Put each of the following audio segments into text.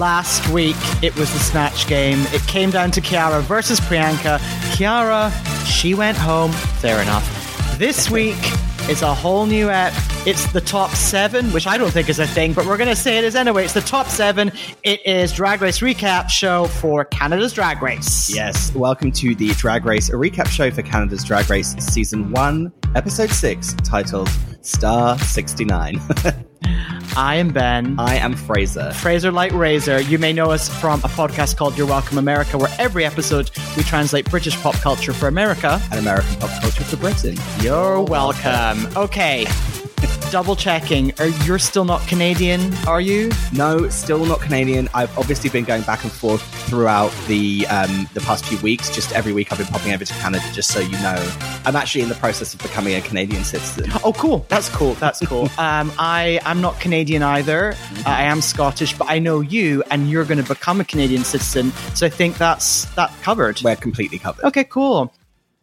Last week, it was the snatch game. It came down to Kiara versus Priyanka. Kiara, she went home. Fair enough. This week, it's a whole new app. It's the top seven, which I don't think is a thing, but we're going to say it is anyway. It's the top seven. It is Drag Race recap show for Canada's Drag Race. Yes, welcome to the Drag Race, a recap show for Canada's Drag Race Season 1, Episode 6, titled Star 69. I am Ben. I am Frazer. Frazer Light Razor. You may know us from a podcast called You're Welcome America, where every episode we translate British pop culture for America. And American pop culture for Britain. You're welcome. Okay. Double checking. Are you're still not Canadian, are you? No, still not Canadian. I've obviously been going back and forth throughout the um, the past few weeks. Just every week I've been popping over to Canada, just so you know. I'm actually in the process of becoming a Canadian citizen. Oh, cool. That's cool. That's cool. um, I I'm not Canadian either. Uh, I am Scottish, but I know you, and you're going to become a Canadian citizen. So I think that's that covered. We're completely covered. Okay, cool.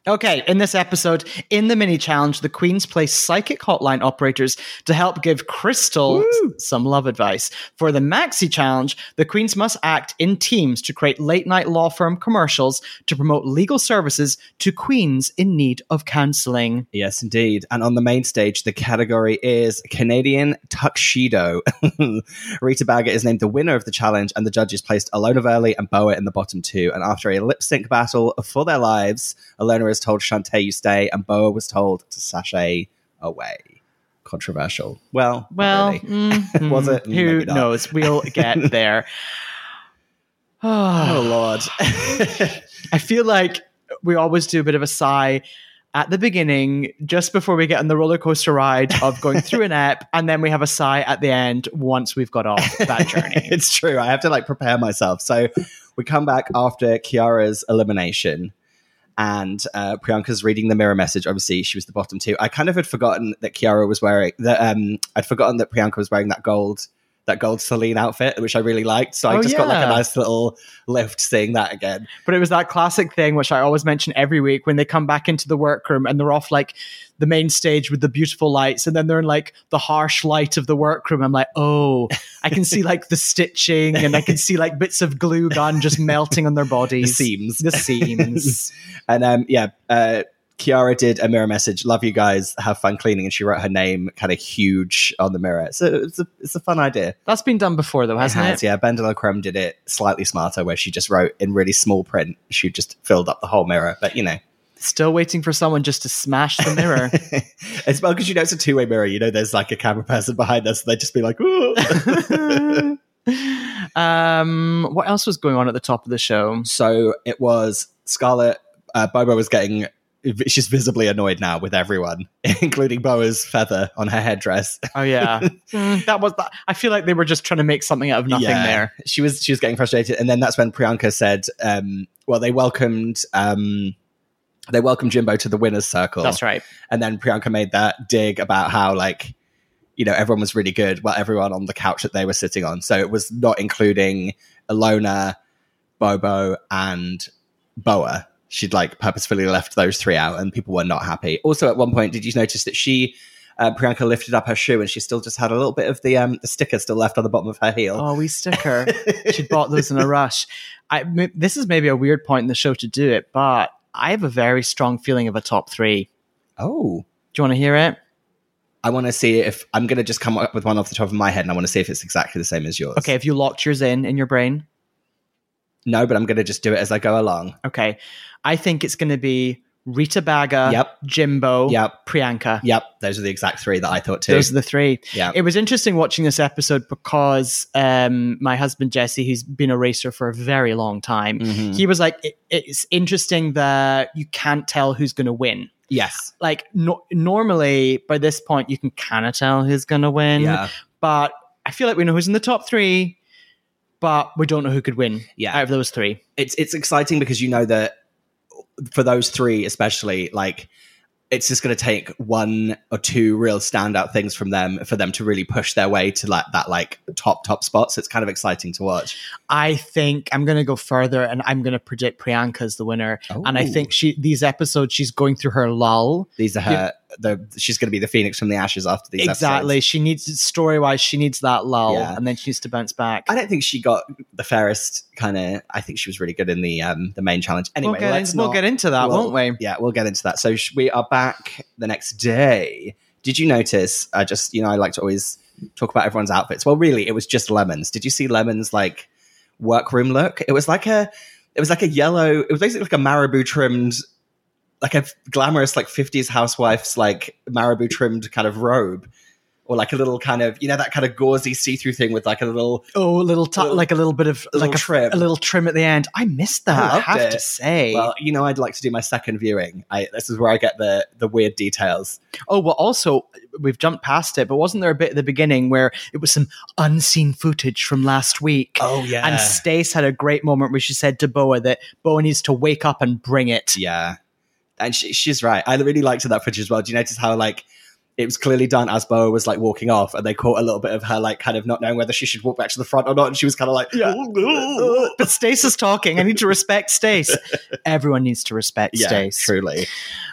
Okay, in this episode, in the mini challenge, the Queens play psychic hotline operators to help give Crystal Woo! some love advice. For the maxi challenge, the Queens must act in teams to create late night law firm commercials to promote legal services to Queens in need of counseling. Yes, indeed. And on the main stage, the category is Canadian Tuxedo. Rita Baga is named the winner of the challenge, and the judges placed Ilona Verley and Boa in the bottom two. And after a lip sync battle for their lives, Ilona was told Shantay you stay, and Boa was told to sashay away. Controversial. Well, Well, really. mm, Was it? Who knows? We'll get there. oh lord. I feel like we always do a bit of a sigh at the beginning, just before we get on the roller coaster ride of going through an app, and then we have a sigh at the end once we've got off that journey. it's true. I have to like prepare myself. So we come back after Kiara's elimination. And uh, Priyanka's reading the mirror message. Obviously, she was the bottom two. I kind of had forgotten that Kiara was wearing that. Um, I'd forgotten that Priyanka was wearing that gold, that gold Celine outfit, which I really liked. So I Oh, just got like a nice little lift seeing that again. But it was that classic thing, which I always mention every week when they come back into the workroom and they're off like the main stage with the beautiful lights, and then they're in like the harsh light of the workroom. I'm like, oh, I can see like the stitching and I can see like bits of glue gun just melting on their bodies, The seams. The seams. And um, yeah, uh, Kiara did a mirror message. Love you guys. Have fun cleaning. And she wrote her name kind of huge on the mirror. So it's a it's a fun idea. That's been done before, though, hasn't has, it? Yeah, BenDeLaCreme did it slightly smarter, where she just wrote in really small print. She just filled up the whole mirror. But you know, Still waiting for someone just to smash the mirror. it's well because you know it's a two way mirror. You know, there's like a camera person behind us. They'd just be like, Ooh. um, what else was going on at the top of the show? so it was Scarlett. Uh, Bobo was getting. She's visibly annoyed now with everyone, including Boa's feather on her headdress. Oh yeah, Mm, that was that. I feel like they were just trying to make something out of nothing Yeah. there. She was she was getting frustrated, and then that's when Priyanka said, um, "Well, they welcomed um, they welcomed Jimbo to the winners' circle." That's right. And then Priyanka made that dig about how like you know everyone was really good, well, everyone on the couch that they were sitting on. So it was not including Ilona, Bobo, and Boa. She'd like purposefully left those three out, and people were not happy. Also, at one point, did you notice that she? Uh, Priyanka lifted up her shoe and she still just had a little bit of the um, the sticker still left on the bottom of her heel. Oh, we sticker. She'd bought those in a rush. I m- this is maybe a weird point in the show to do it, but I have a very strong feeling of a top three. Oh, Do you want to hear it? I want to see if I'm going to just come up with one off the top of my head, and I want to see if it's exactly the same as yours. Okay, have you locked yours in in your brain? No, but I'm going to just do it as I go along. Okay, I think it's going to be Rita Baga, Yep. Jimbo, Yep. Priyanka. Yep, those are the exact three that I thought too. Those are the three. yeah. It was interesting watching this episode because um, my husband Jesse, who's been a racer for a very long time, Mhm. he was like, it, "It's interesting that you can't tell who's going to win." Yes. Like no- normally, by this point, you can kind of tell who's going to win, Yeah. but I feel like we know who's in the top three, but we don't know who could win Yeah. out of those three. It's it's exciting because you know that for those three especially, like it's just going to take one or two real standout things from them for them to really push their way to like that like top top spot. So it's kind of exciting to watch. I think I'm going to go further and I'm going to predict Priyanka as the winner. And I think she these episodes she's going through her lull. These are her the she's going to be the phoenix from the ashes after these exactly. episodes. She needs story wise, she needs that lull, Yeah. and then she needs to bounce back. I don't think she got the fairest kind of. I think she was really good in the um the main challenge. Anyway, we'll, get, let's in- we'll not- get into that, we'll- won't we? Yeah, we'll get into that. So sh- we are back the next day. Did you notice? I just you know I like to always talk about everyone's outfits. Well, really, it was just Lemons. Did you see Lemons like workroom look? It was like a it was like a yellow. It was basically like a marabou trimmed. Like a glamorous, like '50s housewife's like marabou trimmed kind of robe, or like a little kind of you know that kind of gauzy see-through thing with like a little Oh, a little, t- Little- like a little bit of little like a trim. a little trim at the end. I missed that. I I, have it. to say. Well, you know, I'd like to do my second viewing. I, this is where I get the the weird details. oh well, also we've jumped past it, but wasn't there a bit at the beginning where it was some unseen footage from last week? Oh yeah, And Stace had a great moment where she said to Boa that Boa needs to wake up and bring it. yeah, and she, she's right. I really liked that footage as well. Do you notice how like it was clearly done as Boa was like walking off, and they caught a little bit of her like kind of not knowing whether she should walk back to the front or not, and she was kind of like, Yeah. but Stace is talking. I need to respect Stace. Everyone needs to respect yeah, Stace. truly.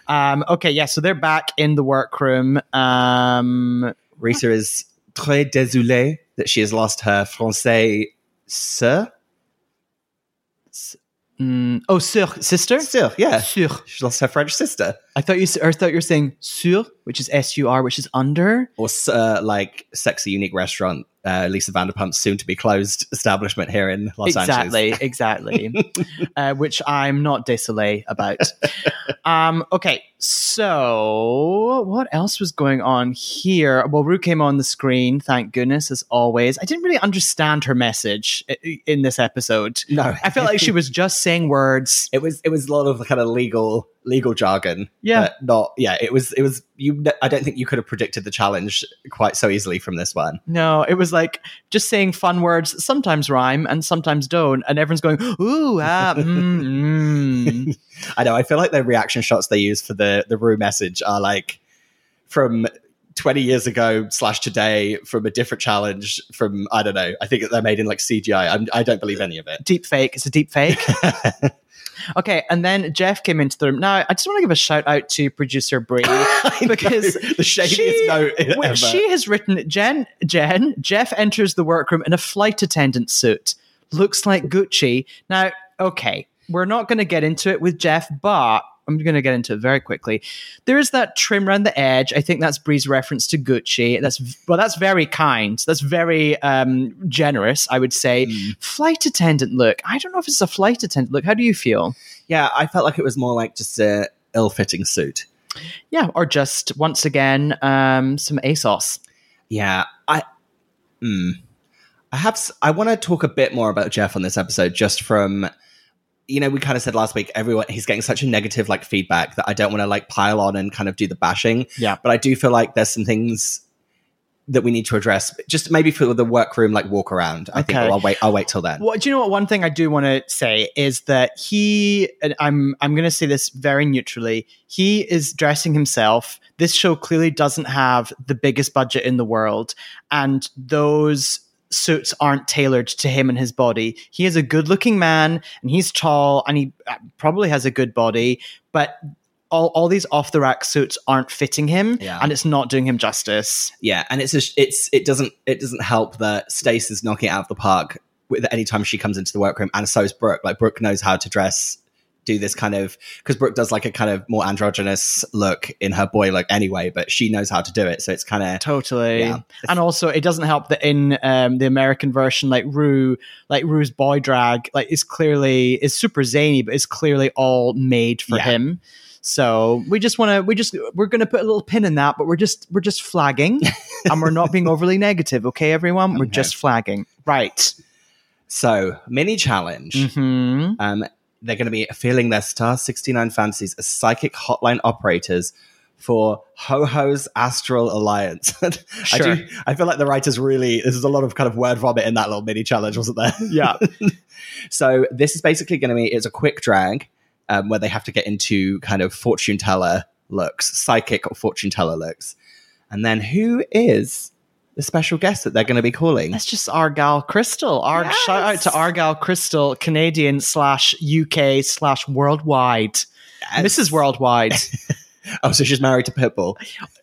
Um, okay, yeah, so they're back in the workroom. Um, Rita is très désolée that she has lost her français sir. Mm, oh, sur, sister? Still, yeah, Sur. she's lost her French sister. I thought you or I thought you were saying sur, which is S U R, which is under. or uh, like sexy unique restaurant uh, lisa vanderpump's soon to be closed establishment here in los exactly, angeles exactly. uh, which I'm not désolé about. um, okay, so what else was going on here? Well, Rue came on the screen, thank goodness, as always. I didn't really understand her message in this episode. no I felt like she was just saying words. it was it was a lot of kind of legal legal jargon Yeah. but not yeah it was it was you i don't think you could have predicted the challenge quite so easily from this one No, it was like just saying fun words sometimes rhyme and sometimes don't, and everyone's going, "Ooh, ah, mm, mm." i know i feel like the reaction shots they use for the the rue message are like from 20 years ago slash today from a different challenge from i don't know i think they're made in like cgi I'm, i don't believe any of it deep fake." It's a deep fake. Okay, and then Jeff came into the room. Now, I just want to give a shout out to producer Bree because the shadiest she, note ever. she has written Jen. Jen Jeff enters the workroom in a flight attendant suit. Looks like Gucci. Now, okay, we're not going to get into it with Jeff, but I'm going to get into it very quickly. There is that trim around the edge. I think that's Bree's reference to Gucci. That's well, that's very kind. That's very um, generous, I would say. Mm. Flight attendant look. I don't know if it's a flight attendant look. How do you feel? Yeah, I felt like it was more like just a ill-fitting suit. Yeah, or just once again um, some ASOS. Yeah, I, mm, I have. I want to talk a bit more about Jeff on this episode, just from, you know, we kind of said last week, everyone he's getting such a negative like feedback that I don't want to like pile on and kind of do the bashing. Yeah. but I do feel like there's some things that we need to address, just maybe for the workroom like walk around. I think Okay. I'll wait. I'll wait till then. Well, do you know what? One thing I do want to say is that he, and I'm, I'm going to say this very neutrally. He is dressing himself. This show clearly doesn't have the biggest budget in the world, and those suits aren't tailored to him and his body. He is a good-looking man, and he's tall, and he uh, probably has a good body, but. All, all these off the rack suits aren't fitting him, Yeah. and it's not doing him justice. Yeah, and it's a, it's it doesn't it doesn't help that Stace is knocking it out of the park with any time she comes into the workroom, and so is Brooke. Like Brooke knows how to dress, do this kind of because Brooke does like a kind of more androgynous look in her boy look anyway, but she knows how to do it, so it's kind of Totally. Yeah. And also it doesn't help that in um, the American version, like Rue, like Rue's boy drag, like is clearly is super zany, but is clearly all made for Yeah. him. So we just want to, we just, we're going to put a little pin in that, but we're just, we're just flagging, and we're not being overly negative. Okay, everyone, we're Okay. just flagging. Right. so mini challenge. Hmm. Um, they're going to be filling their Star sixty nine fantasies as psychic hotline operators. For Ho Ho's Astral Alliance, I Sure. do. I feel like the writers really. This is a lot of kind of word vomit in that little mini challenge, wasn't there? Yeah. So this is basically going to be it's a quick drag um, where they have to get into kind of fortune teller looks, psychic or fortune teller looks, and then who is the special guest that they're going to be calling? That's just Argyle Crystal. Arg- Yes. Shout out to Argyle Crystal, Canadian slash UK slash worldwide. Yes. Mrs. Worldwide. Oh, so she's married to Pitbull.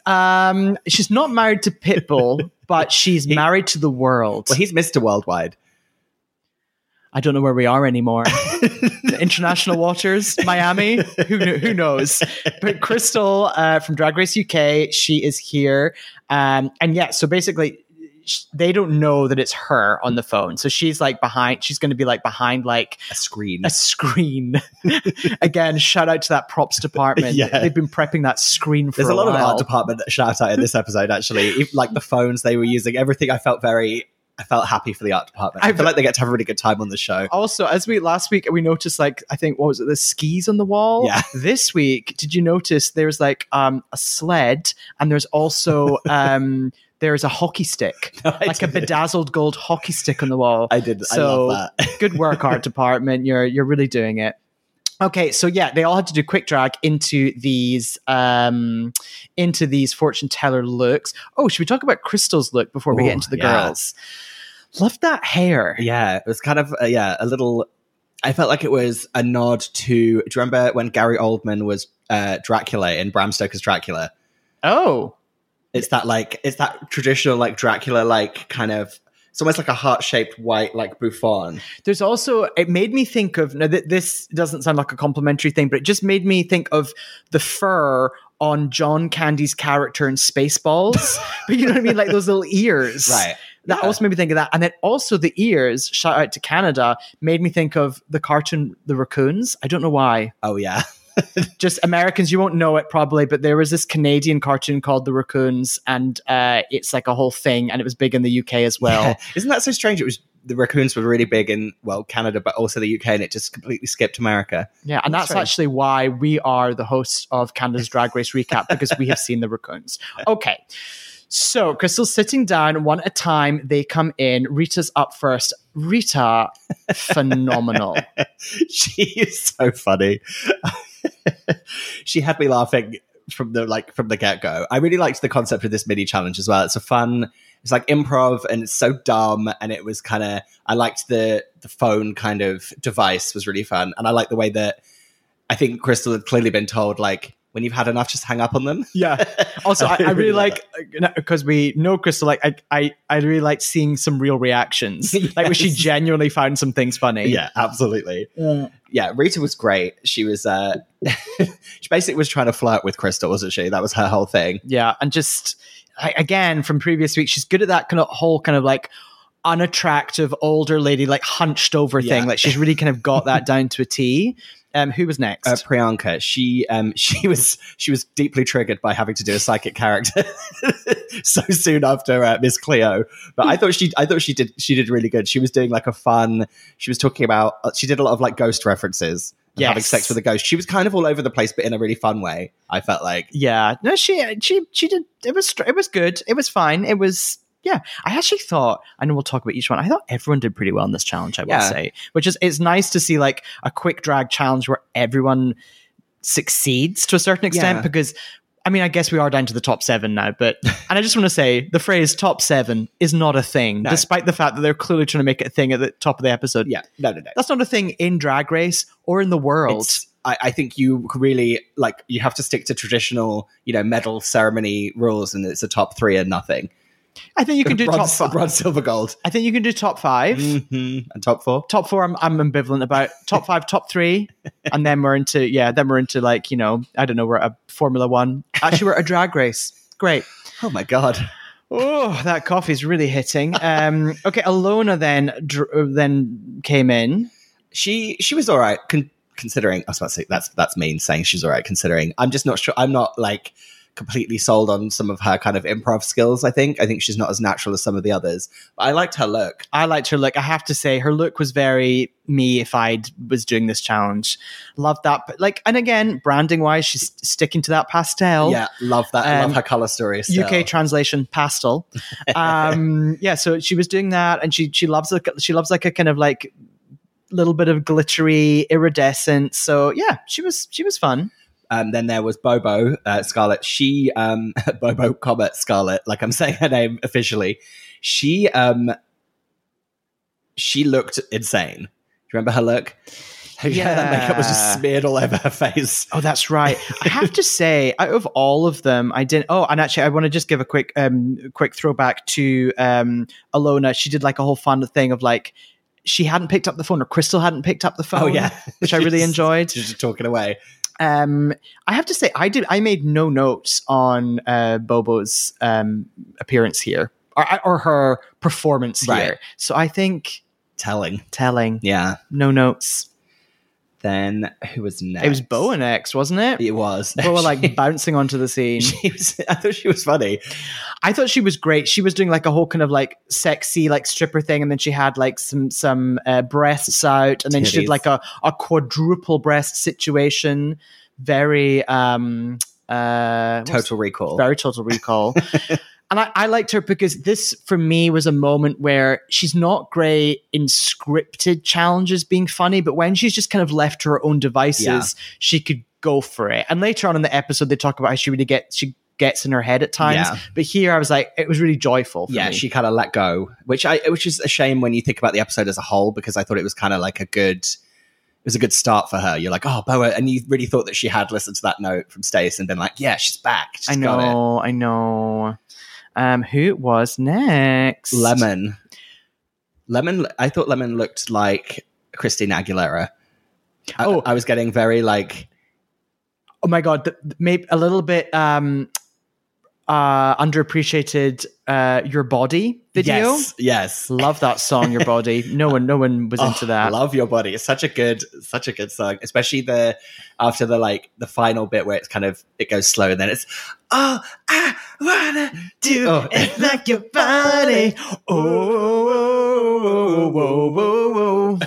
Um, she's not married to Pitbull, but she's married to the world. Well, he's Mr. Worldwide. I don't know where we are anymore. international waters, Miami. Who who knows? But Crystal uh, from Drag Race UK, she is here, um, and yeah. So basically, they don't know that it's her on the phone. So she's like behind. She's going to be like behind like A screen. a screen. Again, shout out to that props department. Yeah. They've been prepping that screen for There's a lot of while. art department shout out in this episode, actually. Like the phones they were using, everything. I felt very, I felt happy for the art department. I, feel like they get to have a really good time on the show. Also, as we last week we noticed, like I think what was it, the skis on the wall. Yeah. This week, did you notice there's like um a sled and there's also um there's a hockey stick, No, like a didn't. bedazzled gold hockey stick on the wall. I did. I So- love that. Good work, art department. You're you're really doing it. Okay, so yeah, they all had to do quick drag into these um into these fortune teller looks. Oh, should we talk about Crystal's look before we Ooh, get into the yeah. girls? Love that hair. Yeah, it was kind of uh, yeah a little. I felt like it was a nod to. Do you remember when Gary Oldman was uh, Dracula in Bram Stoker's Dracula? Oh, It's that like it's that traditional like Dracula like kind of. It's almost like a heart shaped white like bouffant. There's also it made me think of now th- this doesn't sound like a complimentary thing, but it just made me think of the fur on John Candy's character in Spaceballs. but you know what I mean, like those little ears. Right. That Yeah. also made me think of that, and then also the ears. Shout out to Canada, made me think of the cartoon The Raccoons. I don't know why. Oh yeah. Just Americans, you won't know it probably, but there was this Canadian cartoon called The Raccoons, and uh, it's like a whole thing, and it was big in the UK as well. Yeah. Isn't that so strange? It was the raccoons were really big in well Canada, but also the UK, and it just completely skipped America. Yeah, and That's that's actually why we are the hosts of Canada's Drag Race Recap because we have seen the raccoons. Okay. So Crystal's sitting down one at a time. They come in. Rita's up first. Rita, phenomenal. she is so funny. she had me laughing from the like from the get go. I really liked the concept of this mini challenge as well. It's a fun. It's like improv and it's so dumb and it was kind of. I liked the the phone kind of device was really fun and I like the way that I think Crystal had clearly been told like when you've had enough, just hang up on them. Yeah. Also, I, I really like like because we know Crystal. Like, I, I, I really liked seeing some real reactions. Like, when she genuinely found some things funny. Yeah, absolutely. Yeah, Rita was great. She was uh she basically was trying to flirt with Crystal, wasn't she? That was her whole thing. Yeah, and just I, again from previous weeks, she's good at that kind of whole kind of like unattractive older lady, like hunched over thing. Like she's really kind of got that down to a T. Um, who was next? Uh, Priyanka, she um she was she was deeply triggered by having to do a psychic character so soon after uh, Miss Cleo. But I thought she I thought she did she did really good. She was doing like a fun. She was talking about uh, she did a lot of like ghost references. and having sex with a ghost. She was kind of all over the place, but in a really fun way. I felt like yeah, no, she she she did. It was it was good. It was fine. It was. Yeah, I actually thought. I know we'll talk about each one. I thought everyone did pretty well in this challenge. I will Yeah. say, which is it's nice to see like a quick drag challenge where everyone succeeds to a certain extent Yeah. because I mean, I guess we are down to the top seven now, but and I just want to say the phrase top seven is not a thing, No. despite the fact that they're clearly trying to make it a thing at the top of the episode. yeah, no, no, no. That's not a thing in drag race or in the world. It's- I, I think you really like you have to stick to traditional, you know, medal ceremony rules, and it's a top three and nothing. I think you can do top bronze, five. bronze, silver, gold, I think you can do top 5 Mhm. and top four. Top four, I'm, I'm ambivalent about. Top five, top three, and then we're into yeah, then we're into like you know I don't know we're at a Formula One. Actually, we're at a drag race. Great. Oh my god! Oh, that coffee's really hitting. Um, okay, Ilona then dr- then came in. She she was all right. Con- considering I was about to say that's that's mean saying she's all right. Considering I'm just not sure. I'm not like completely sold on some of her kind of improv skills. I think I think she's not as natural as some of the others. But I liked her look. I liked her look. I have to say, her look was very me if I was doing this challenge. Loved that. But like, and again, branding wise, she's sticking to that pastel. Yeah, love that. I Um, love her color story. Still. UK translation pastel. Um, yeah, so she was doing that, and she she loves like she loves like a kind of like little bit of glittery iridescent. So yeah, she was she was fun. Um, then there was Bobo uh, Scarlett. She um, Bobo Comet Scarlett, like I'm saying her name officially. She um, she looked insane. Do you remember her look? Yeah, that makeup was just smeared all over her face. Oh, that's right. I have to say, out of all of them, I didn't. Oh, and actually, I want to just give a quick, um, quick throwback to um, Ilona. She did like a whole fun thing of like she hadn't picked up the phone, or Crystal hadn't picked up the phone. Oh yeah, which I really enjoyed. She's just talking away. Um, I have to say, I did. I made no notes on uh, Bobo's um, appearance here, or, or her performance Right. here. So I think Telling. telling, Yeah. no notes. Then who was next? It was Boa next, wasn't it? It was. Boa like bouncing onto the scene. she was. I thought she was funny. I thought she was great. She was doing like a whole kind of like sexy like stripper thing, and then she had like some some uh, breasts out, and then she did like a a quadruple breast situation. Very um uh Total Recall. very total recall. and I, I liked her because this for me was a moment where she's not great in scripted challenges being funny, but when she's just kind of left to her own devices, Yeah. she could go for it. And later on in the episode, they talk about how she really gets she gets in her head at times. Yeah. But here I was like, it was really joyful. For yeah, me. she kind of let go, which I which is a shame when you think about the episode as a whole because I thought it was kind of like a good it was a good start for her. You're like, oh, Boa, and you really thought that she had listened to that note from Stace and been like, yeah, she's back. She's I got it. know, I know. Um, who was next? Lemon. Lemon. I thought Lemon looked like Christina Aguilera. I, Oh. I was getting very like Oh my god, maybe a little bit um uh underappreciated uh your body video. Yes, yes. Love that song, Your Body. No one no one was into Oh, that. Love your body. It's such a good, such a good song. Especially the after the like the final bit where it's kind of it goes slow and then it's oh I wanna do Oh. it like your body. Oh, whoa, whoa, whoa.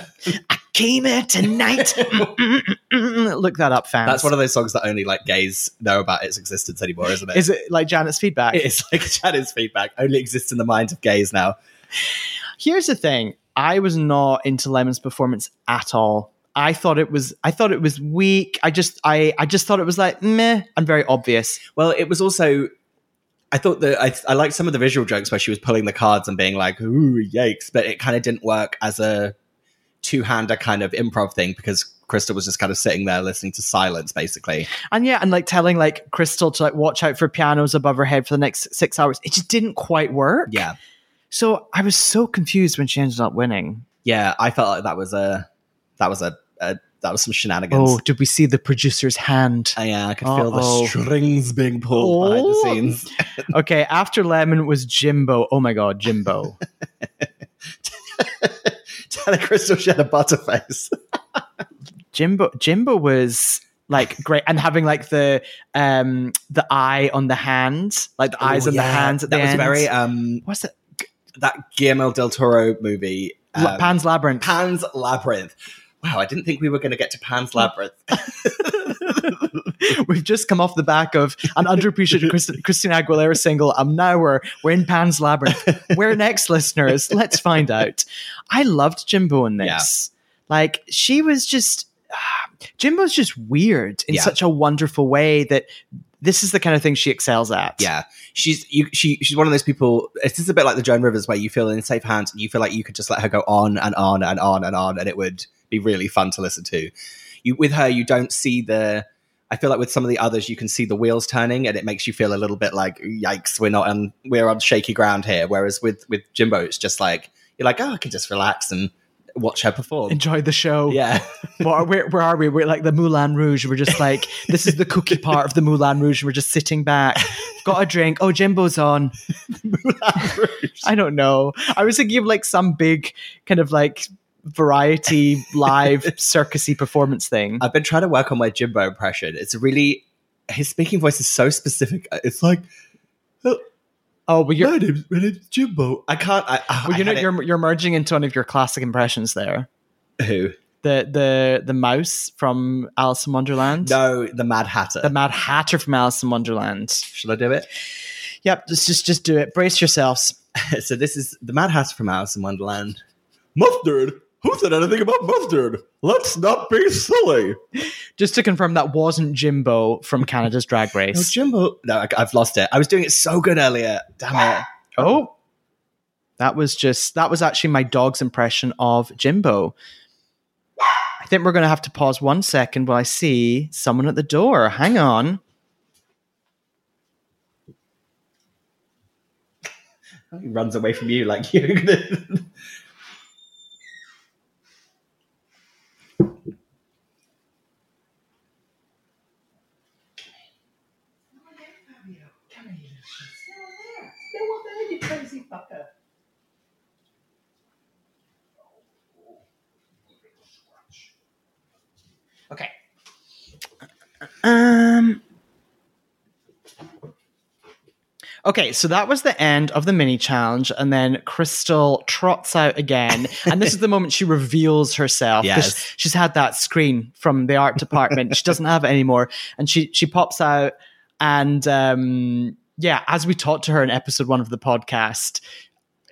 I came here tonight. Look that up, fans. That's one of those songs that only like gays know about its existence anymore, isn't it? Is it like Janet's feedback? It is like Janet's feedback only exists in the minds of gays now. Here's the thing. I was not into Lemon's performance at all. I thought it was I thought it was weak. I just I I just thought it was like meh and very obvious. Well, it was also. I thought that I, I liked some of the visual jokes where she was pulling the cards and being like, "Ooh, yikes!" But it kind of didn't work as a two-hander kind of improv thing because Crystal was just kind of sitting there listening to silence, basically. And yeah, and like telling like Crystal to like watch out for pianos above her head for the next six hours. It just didn't quite work. Yeah, So I was so confused when she ended up winning. yeah. I felt like that was a that was a, a that was some shenanigans. Oh, did we see the producer's hand? Uh, yeah, I could feel Uh-oh. the strings being pulled behind the Oh. scenes. okay, after Lemon was Jimbo. Oh my god, Jimbo. Tell Crystal she had a butterface. Jimbo Jimbo was like great and having like the um the eye on the hand, like the eyes Oh, on the yeah, hands at that the was end. very um What's it? that Guillermo del Toro movie. Um, Pan's Labyrinth. Pan's Labyrinth. Wow, I didn't think we were going to get to Pan's Labyrinth. We've just come off the back of an underappreciated Christ- Christina Aguilera single. Um, now we're we're in Pan's Labyrinth. Where next, listeners? Let's find out. I loved Jimbo in this. Like she was just Jimbo's just weird in Yeah. such a wonderful way that this is the kind of thing she excels at. yeah, she's you, she she's one of those people. It's just a bit like the Joan Rivers, where you feel in safe hands. and You feel like you could just let her go on and on and on and on, and it would be really fun to listen to. You with her, you don't see the. I feel like with some of the others, you can see the wheels turning, and it makes you feel a little bit like, "Yikes, we're not on we're on shaky ground here." Whereas with with Jimbo, it's just like you're like, "Oh, I can just relax and watch her perform." Enjoy the show. yeah, Well, where, where are we? We're like the Moulin Rouge. We're just like, this is the cookie part of the Moulin Rouge. We're just sitting back. Got a drink. Oh, Jimbo's on. I don't know. I was thinking of like some big kind of like variety live circusy performance thing. I've been trying to work on my Jimbo impression. It's really his speaking voice is so specific. It's like, Oh, but you're, my name's, my name's Jimbo. I can't. I, oh, well, you know, you're you're merging into one of your classic impressions there. who? The the the mouse from Alice in Wonderland. No, the Mad Hatter. The Mad Hatter from Alice in Wonderland. Should I do it? Yep, just just just do it. Brace yourselves. so this is the Mad Hatter from Alice in Wonderland. Mustard. Who said anything about mustard? Let's not be silly. Just to confirm, that wasn't Jimbo from Canada's Drag No, Race. Jimbo. No, I, I've lost it. I was doing it so good earlier. Damn it. Oh, that was just that was actually my dog's impression of Jimbo. I I think we're going to have to pause one second while I see someone at the door. Hang on. He runs away from you like you're gonna. Um. Okay, so that was the end of the mini challenge, and then Crystal trots out again, and this is the moment she reveals herself. Yes. she's had that screen from the art department. she doesn't have it anymore, and she she pops out, and um, yeah, as we talked to her in episode one of the podcast,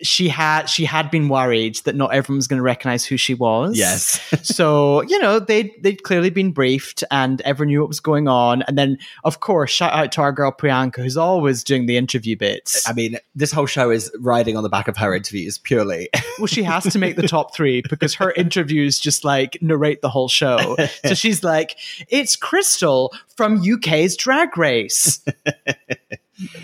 she had she had been worried that not everyone was going to recognize who she was. Yes. so you know they they'd clearly been briefed and everyone knew what was going on and then of course shout out to our girl priyanka who's always doing the interview bits I mean, this whole show is riding on the back of her interviews purely. well she has to make the top three because her interviews just like narrate the whole show so she's like it's crystal from uk's drag race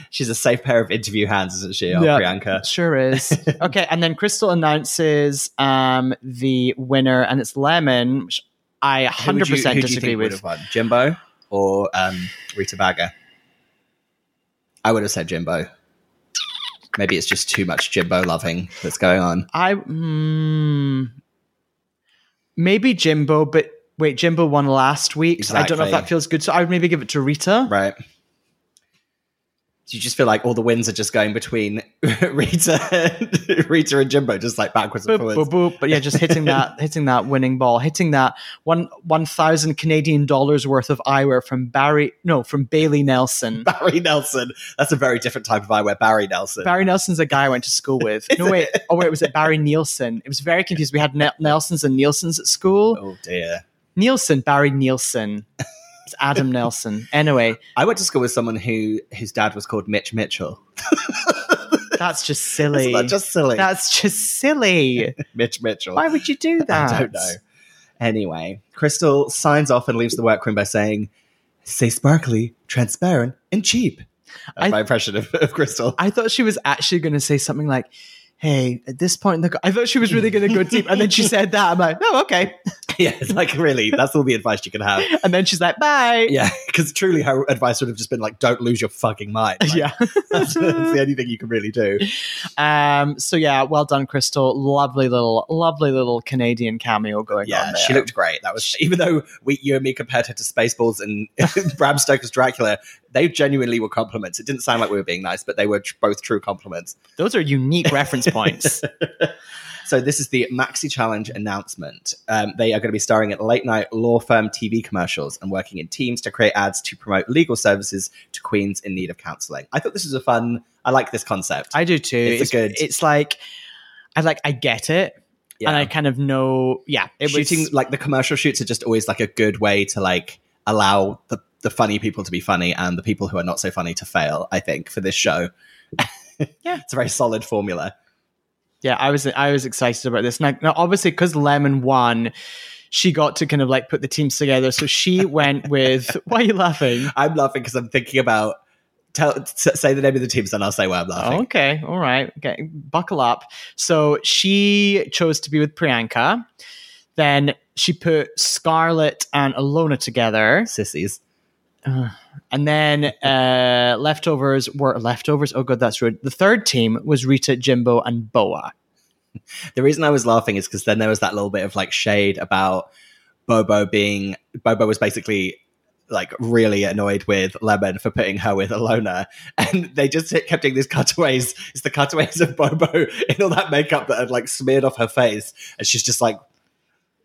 She's a safe pair of interview hands, isn't she, oh, Yeah. Priyanka? sure is okay and then crystal announces um the winner and it's lemon which i 100% Who would you- who do you disagree with have won? Jimbo or um, Rita Baga? I would have said Jimbo. Maybe it's just too much Jimbo loving that's going on. I mm, maybe Jimbo, but wait, Jimbo won last week. So I don't know if that feels good. So I would maybe give it to Rita. Right. Do you just feel like all the wins are just going between Rita, Rita and Jimbo, just like backwards and forwards? boop, boop. But yeah, just hitting that, hitting that winning ball, hitting that one one thousand Canadian dollars worth of eyewear from Barry, no, from Bailey Nelson. Barry Nelson. That's a very different type of eyewear. Barry Nelson. Barry Nelson's a guy I went to school with. No, wait. Oh, wait. Was it Barry Nielsen? It was very confused. We had Nel- Nelsons and Nielsen's at school. oh dear. Nielsen, Barry Nielsen. It's Adam Nelson. Anyway, I went to school with someone who whose dad was called Mitch Mitchell. that's just silly. Isn't that just silly? That's just silly. Mitch Mitchell. Why would you do that? I don't know. Anyway, Crystal signs off and leaves the workroom by saying, "Say sparkly, transparent, and cheap." That's I- my impression of, of Crystal. I thought she was actually going to say something like, "Hey, at this point in the," co-, I thought she was really going to go deep, and then she said that. I'm like, "Oh, okay." yeah, it's like really, that's all the advice you can have. And then she's like, "Bye." Yeah, because truly, her advice would have just been like, "Don't lose your fucking mind." Like, yeah. that's, that's the only thing you can really do. Um. So yeah, well done, Crystal. Lovely little, lovely little Canadian cameo going on Yeah, there. she looked great. That was even though we, you and me compared her to Spaceballs and Bram Stoker's Dracula, they genuinely were compliments. It didn't sound like we were being nice, but they were tr- both true compliments. Those are unique reference points. So this is the Maxi Challenge announcement. Um, they are going to be starring at late night law firm TV commercials and working in teams to create ads to promote legal services to queens in need of counselling. I thought this was a fun. I like this concept. I do too. It's a good- It's like, I like. I get it, Yeah. and I kind of know. Yeah, it Shooting was. like the commercial shoots are just always like a good way to like allow the the funny people to be funny and the people who are not so funny to fail. I think for this show. Yeah. it's a very solid formula. Yeah, I was I was excited about this. Now, now obviously, because Lemon won, she got to kind of like put the teams together. So she went with. Why are you laughing? I'm laughing because I'm thinking about. Tell, say the name of the teams, and I'll say why I'm laughing. Oh, okay, all right, okay, buckle up. So she chose to be with Priyanka. Then she put Scarlett and Ilona together, Sissies. And then uh, leftovers were leftovers. Oh god, that's rude. The third team was Rita, Jimbo, and Boa. The reason I was laughing is because then there was that little bit of like shade about Bobo being Bobo was basically like really annoyed with Lemon for putting her with Ilona, and they just kept doing these cutaways. It's the cutaways of Bobo in all that makeup that had like smeared off her face, and she's just like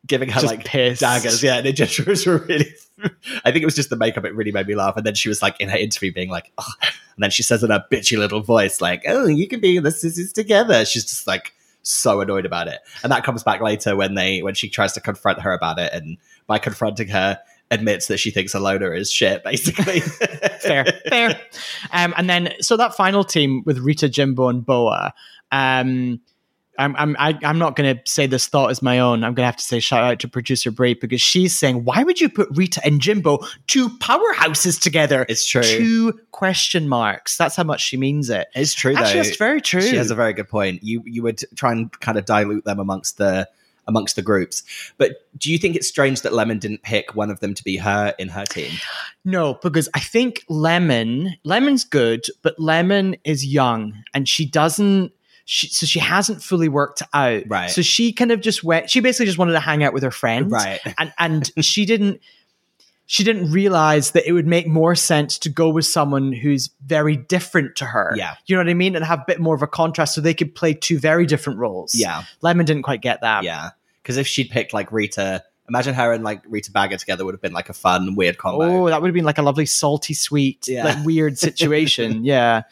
giving her Just like pissed. daggers. Yeah, and it just was really. I think it was just the makeup. It really made me laugh. And then she was like in her interview being like, oh. and then she says in her bitchy little voice like, "Oh, you can be in the sisters together." She's just like so annoyed about it, and that comes back later when they when she tries to confront her about it, and by confronting her, admits that she thinks Ilona is shit. Basically, fair, fair. Um, and then so that final team with Rita, Jimbo, and Boa. Um, I'm I'm I, I'm not going to say this thought is my own. I'm going to have to say shout out to producer Brie because she's saying, why would you put Rita and Jimbo two powerhouses together? It's true. Two question marks. That's how much she means it. It's true Actually, though. that's very true. She has a very good point. You you would try and kind of dilute them amongst the amongst the groups. But do you think it's strange that Lemon didn't pick one of them to be her in her team? No, because I think Lemon, Lemon's good, but Lemon is young and she doesn't. She, so she hasn't fully worked out. Right. So she kind of just went. She basically just wanted to hang out with her friends. Right. And and she didn't. She didn't realize that it would make more sense to go with someone who's very different to her. Yeah. You know what I mean? And have a bit more of a contrast so they could play two very different roles. Yeah. Lemon didn't quite get that. Yeah. Because if she'd picked like Rita, imagine her and like Rita Baga together would have been like a fun, weird combo. Oh, that would have been like a lovely salty sweet, Yeah. like weird situation. yeah.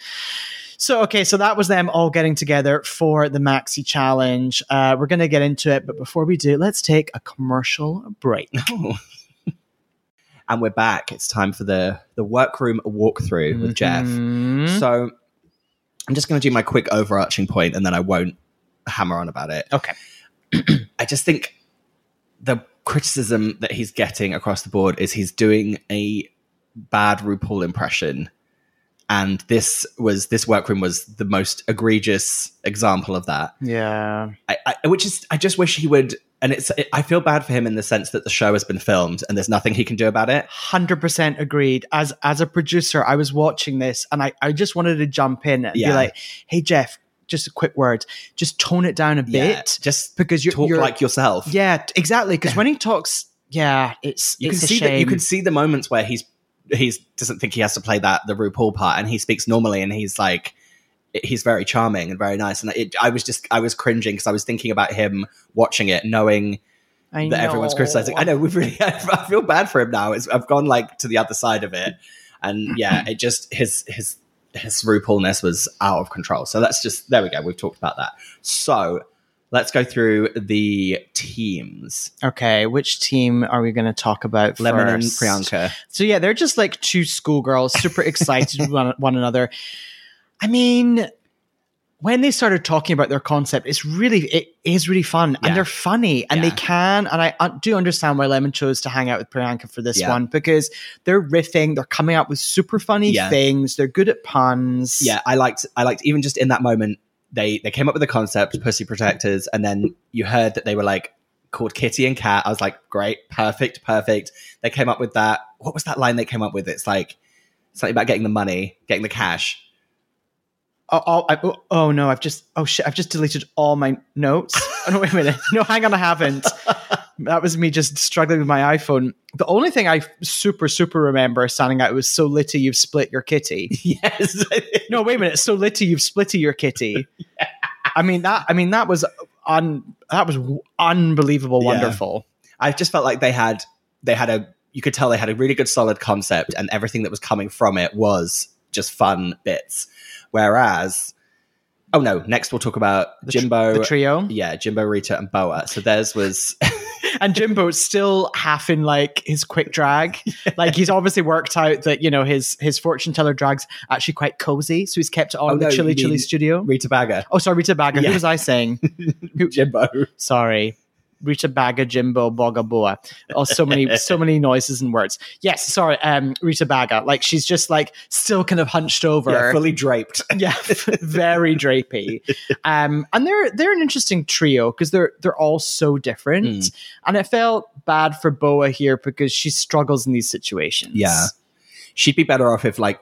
So okay, so that was them all getting together for the Maxi Challenge. Uh, we're gonna get into it, but before we do, let's take a commercial break. and we're back. It's time for the the workroom walkthrough with Jeff. Mhm. So I'm just going to do my quick overarching point, and then I won't hammer on about it. Okay. I just think the criticism that he's getting across the board is he's doing a bad RuPaul impression. And this was this workroom was the most egregious example of that. Yeah. I, I, which is I just wish he would. And it's I feel bad for him in the sense that the show has been filmed and there's nothing he can do about it. Hundred percent agreed. As as a producer, I was watching this and I, I just wanted to jump in and Yeah. be like, "Hey Jeff, just a quick word, just tone it down a Yeah, bit just because you're, talk you're like yourself. yeah, exactly. Because when he talks, yeah, it's you it's can see that you can see the moments where he's he's doesn't think he has to play that the RuPaul part and he speaks normally and he's like he's very charming and very nice and it, I was just I was cringing because I was thinking about him watching it knowing I that everyone's criticizing I know we've really I feel bad for him now it's, I've gone like to the other side of it and yeah it just his his his RuPaulness was out of control so let's just there we go we've talked about that. So let's go through the teams Okay, which team are we going to talk about? Lemon and first? Priyanka So yeah, they're just like two schoolgirls, super excited with one, one another. I mean, when they started talking about their concept, it's really it is really fun Yeah. and they're funny and they can. And I uh, do understand why Lemon chose to hang out with Priyanka for this Yeah. one because they're riffing, they're coming up with super funny Yeah. things, they're good at puns. yeah i liked i liked even just in that moment they they came up with the concept pussy protectors and then you heard that they were like called kitty and cat i was like great perfect perfect they came up with that what was that line they came up with it's like something about getting the money getting the cash Oh, oh, I, oh, oh, no! I've just oh shit! I've just deleted all my notes. oh, no, wait a minute. No, hang on, I haven't. That was me just struggling with my iPhone. The only thing I super super remember standing out was "So litty you've split your kitty." yes No, wait a minute. "So litty you've splitty your kitty." I mean that. I mean that was un. That was unbelievable, Yeah. wonderful. i just felt like they had they had a you could tell they had a really good solid concept and everything that was coming from it was just fun bits whereas oh no next we'll talk about The tr- jimbo the trio, yeah jimbo rita and boa so theirs was and Jimbo's still half in like his quick drag. Like he's obviously worked out that you know his his fortune teller drag's actually quite cozy, so he's kept it on Oh, the no, Chili you Chili studio. rita bagger Oh, sorry, Rita Baga. Yeah. Who was I saying? Jimbo sorry. Rita Baga, Jimbo, Boga Boa. Oh, so many, so many noises and words. Yes, sorry, um, Rita Baga. Like she's just like still kind of hunched over. yeah, fully draped yeah, very drapey. Um, and they're they're an interesting trio because they're they're all so different. Mm. And it felt bad for Boa here because she struggles in these situations. Yeah. she'd be better off if like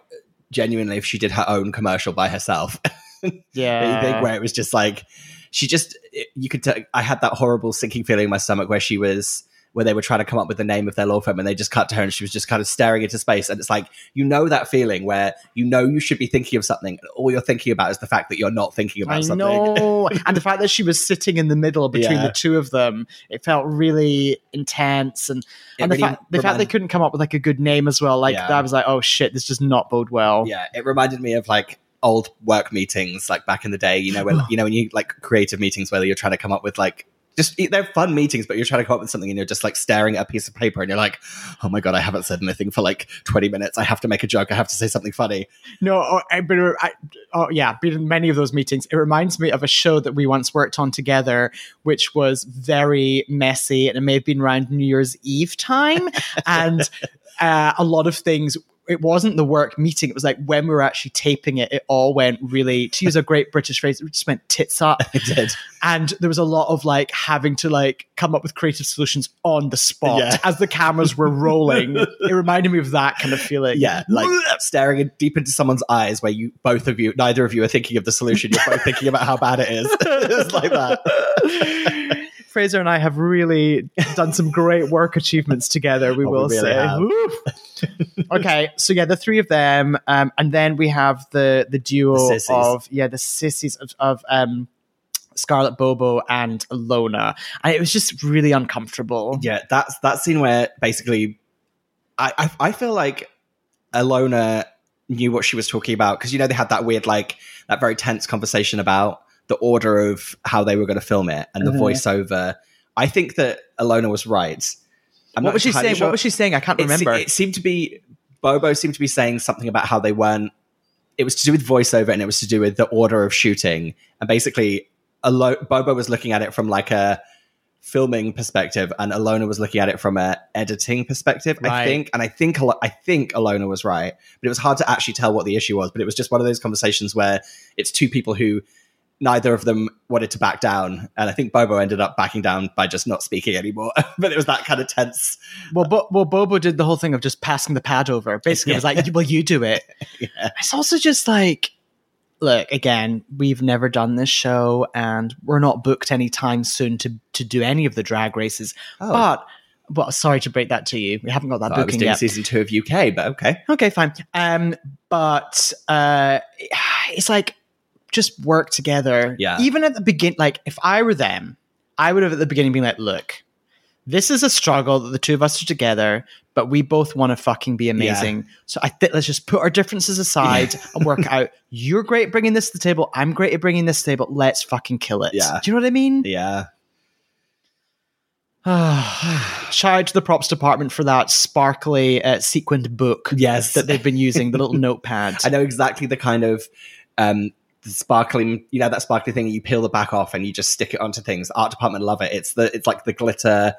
genuinely if she did her own commercial by herself yeah. where it was just like she just you could tell i had that horrible sinking feeling in my stomach where she was where they were trying to come up with the name of their law firm and they just cut to her and she was just kind of staring into space and it's like you know that feeling where you know you should be thinking of something and all you're thinking about is the fact that you're not thinking about I something know. and the fact that she was sitting in the middle between Yeah. the two of them, it felt really intense. And, It and the, really fact, the fact they couldn't come up with like a good name as well, like Yeah. that was like, oh shit, this does not bode well. yeah it reminded me of like old work meetings like back in the day you know when you know when you like creative meetings where you're trying to come up with like just they're fun meetings, but you're trying to come up with something and you're just like staring at a piece of paper and you're like, oh my god, I haven't said anything for like 20 minutes. I have to make a joke. I have to say something funny. No, oh, I, but I, oh yeah, been in many of those meetings. It reminds me of a show that we once worked on together, which was very messy, and it may have been around New Year's Eve time, and uh, a lot of things it wasn't the work meeting. It was like when we were actually taping it, it all went really, to use a great British phrase, it just went tits up. It did. And there was a lot of like having to like come up with creative solutions on the spot Yeah. as the cameras were rolling. it reminded me of that kind of feeling. Yeah, like staring deep into someone's eyes where you both of you, neither of you are thinking of the solution. You're both thinking about how bad it is. it's like that. Frazer and I have really done some great work achievements together, we Oh, we will really say. Okay, so yeah, the three of them, um, and then we have the the duo The of yeah, the sissies of, of um, Scarlett Bobo and Ilona, and it was just really uncomfortable. Yeah, that's that scene where basically, I I, I feel like Ilona knew what she was talking about because you know they had that weird like that very tense conversation about the order of how they were going to film it and the Mhm. voiceover. I think that Ilona was right. I'm what was she saying? sure. What was she saying? I can't remember. It, seemed to be Bobo seemed to be saying something about how they weren't. It was to do with voiceover and it was to do with the order of shooting. And basically, Alo- Bobo was looking at it from like a filming perspective, and Ilona was looking at it from a editing perspective. I think, and I think I think Ilona was right, but it was hard to actually tell what the issue was. But it was just one of those conversations where it's two people who neither of them wanted to back down, and I think Bobo ended up backing down by just not speaking anymore. but it was that kind of tense. well, Bo- well, Bobo did the whole thing of just passing the pad over. Basically, it was like, "Well, you do it." Yeah. It's also just like, look, again, we've never done this show, and we're not booked anytime soon to to do any of the drag races. Oh. But, well, sorry to break that to you. We haven't got that I was booking yet. season two of UK, but okay. Okay, fine. Um, but uh, it's like just work together. Yeah. Even at the begin, like if I were them, I would have at the beginning been like, "Look, this is a struggle that the two of us are together, but we both want to fucking be amazing. So I think let's just put our differences aside and work out. You're great at bringing this to the table. I'm great at bringing this to the table. Let's fucking kill it. Yeah. Do you know what I mean? Yeah. Shout out to the props department for that sparkly uh, sequined book Yes. that they've been using, the little notepad. I know exactly the kind of um the sparkling you know that sparkly thing you peel the back off and you just stick it onto things. Art department love it. It's the it's like the glitter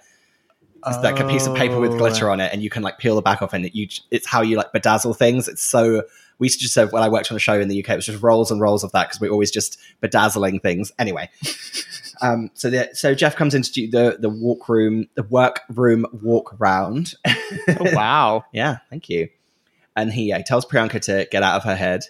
it's like a piece of paper with Oh. glitter on it and you can like peel the back off and it, you it's how you like bedazzle things. It's so we used to just have when I worked on a show in the UK, it was just rolls and rolls of that because we're always just bedazzling things. Anyway, um, so the, so Jeff comes into the the walk room, the work room walk round. Oh, wow. Yeah, thank you. And he, uh, he tells Priyanka to get out of her head.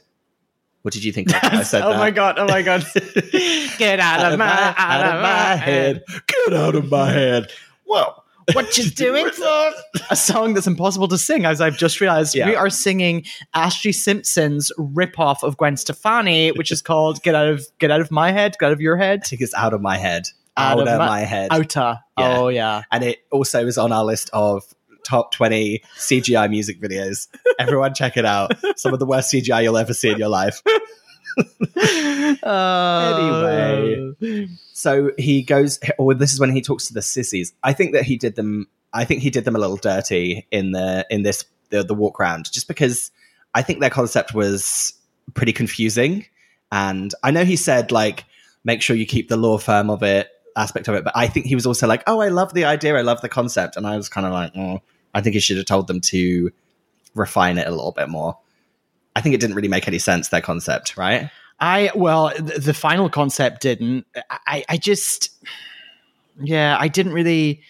What did you think? I said oh that? my god! Oh my god! Get out, of my, out of my head. Get out of my head. Whoa! What you doing for? A song that's impossible to sing, as I've just realized. Yeah. We are singing Ashlee Simpson's ripoff of Gwen Stefani, which is called "Get Out of Get Out of My Head, Get Out of Your Head." I think it's out of my head. Out Out, of of my- my, head. Outer. Yeah. Oh yeah. And it also is on our list of top 20 CGI music videos. Everyone check it out. Some of the worst CGI you'll ever see in your life. anyway, So he goes, or this is when he talks to the sissies. I think that he did them. I think he did them a little dirty in the in this the, the walk round, just because I think their concept was pretty confusing. And I know he said like, make sure you keep the law firm of it aspect of it, but I think he was also like, oh, I love the idea, I love the concept, and I was kind of like, oh, I think he should have told them to refine it a little bit more. I think it didn't really make any sense their concept, right? I well, th- the final concept didn't. I, I just, yeah, I didn't really,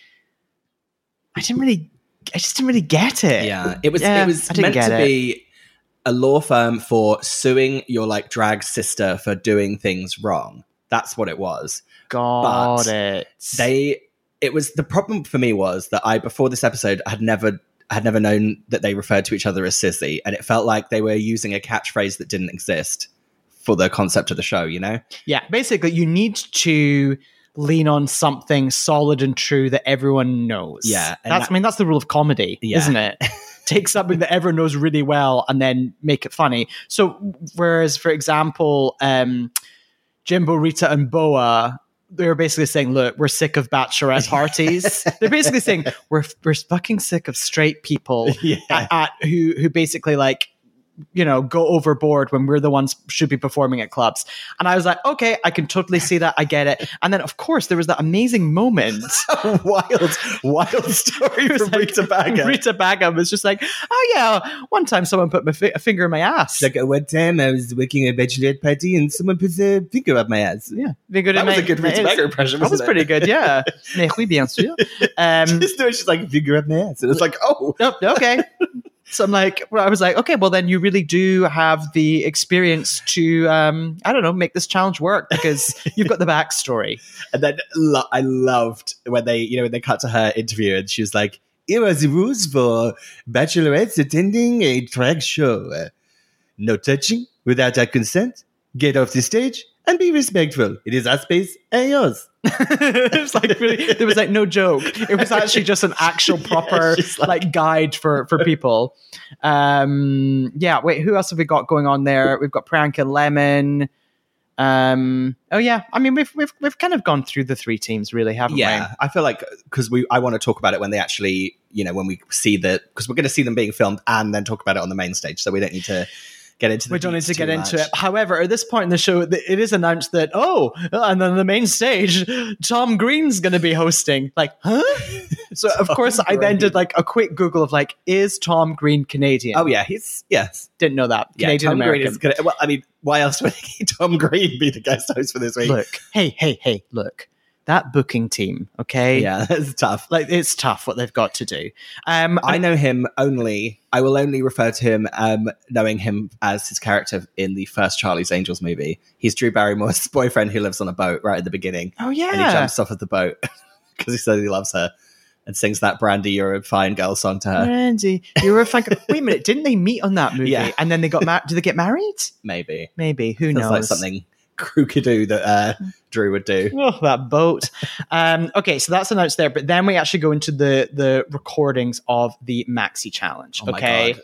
I didn't really, I just didn't really get it. Yeah, it was Yeah, it was meant to it. be a law firm for suing your like drag sister for doing things wrong. That's what it was. Got But it. They it was the problem for me was that I before this episode had never had never known that they referred to each other as sissy, and it felt like they were using a catchphrase that didn't exist for the concept of the show. You know? yeah, basically, you need to lean on something solid and true that everyone knows. Yeah, that's. that- I mean, that's the rule of comedy, Yeah. isn't it? Take something that everyone knows really well and then make it funny. So, whereas, for example, um, Jimbo, Rita, and Boa, they're basically saying, "Look, we're sick of bachelorette parties." they're basically saying we're we're fucking sick of straight people Yeah. at, at who who basically like you know go overboard when we're the ones should be performing at clubs. And I was like, okay, I can totally see that. I get it. And then of course there was that amazing moment. wild, wild story from like- Rita Baga. Rita Baga was just like, oh yeah, one time someone put my fi- a finger in my ass. Like at one time, I was working at a bachelorette party and someone put a finger up my ass. yeah, finger That in was my- a good Rita. Baga impression. That was pretty good, yeah. Mais oui, bien sûr. Um, the she's like finger up my ass, and it's like, oh, Nope, okay. So I'm like, well, I was like, okay, well then you really do have the experience to, um, I don't know, make this challenge work because you've got the backstory. And then lo- I loved when they, you know, when they cut to her interview and she was like, "Here are the rules for bachelorettes attending a drag show: no touching without our consent. Get off the stage and be respectful. It is our space and yours." it was like really, there was like no joke. It was actually just an actual proper she's like, like- guide for for people. Um, yeah. Wait, who else have we got going on there? We've got Priyanka Lemon. Um, oh yeah. I mean, we've we've we've kind of gone through the three teams, really, haven't we? Yeah, I feel like because we, I want to talk about it when they actually, you know, when we see the because we're going to see them being filmed and then talk about it on the main stage, so we don't need to get into. We don't need to get too into it. However, at this point in the show, it is announced that oh, and then the main stage, Tom Green's going to be hosting. Like, huh? So of course, I then did like a quick Google of like, is Tom Green Canadian? Oh yeah, he's yes. didn't know that Yeah, Canadian Green American. is gonna. Well, I mean, why else would Tom Green be the guest host for this week? Look, hey, hey, hey, look, that booking team. Okay, Yeah, that's tough. like it's tough what they've got to do. Um, I know him only. I will only refer to him, um, knowing him as his character in the first Charlie's Angels movie. He's Drew Barrymore's boyfriend who lives on a boat right at the beginning, oh yeah, and he jumps off of the boat because he says he loves her and sings that Brandy, you're a fine girl song to her. Randy, you're a fan. Wait a minute, didn't they meet on that movie? Yeah. and then they got married. Did they get married? Maybe Maybe. Who feels knows? like something crookadoo that uh, Drew would do. Oh, that boat. um, okay, so that's announced there, but then we actually go into the the recordings of the Maxi Challenge. Oh okay,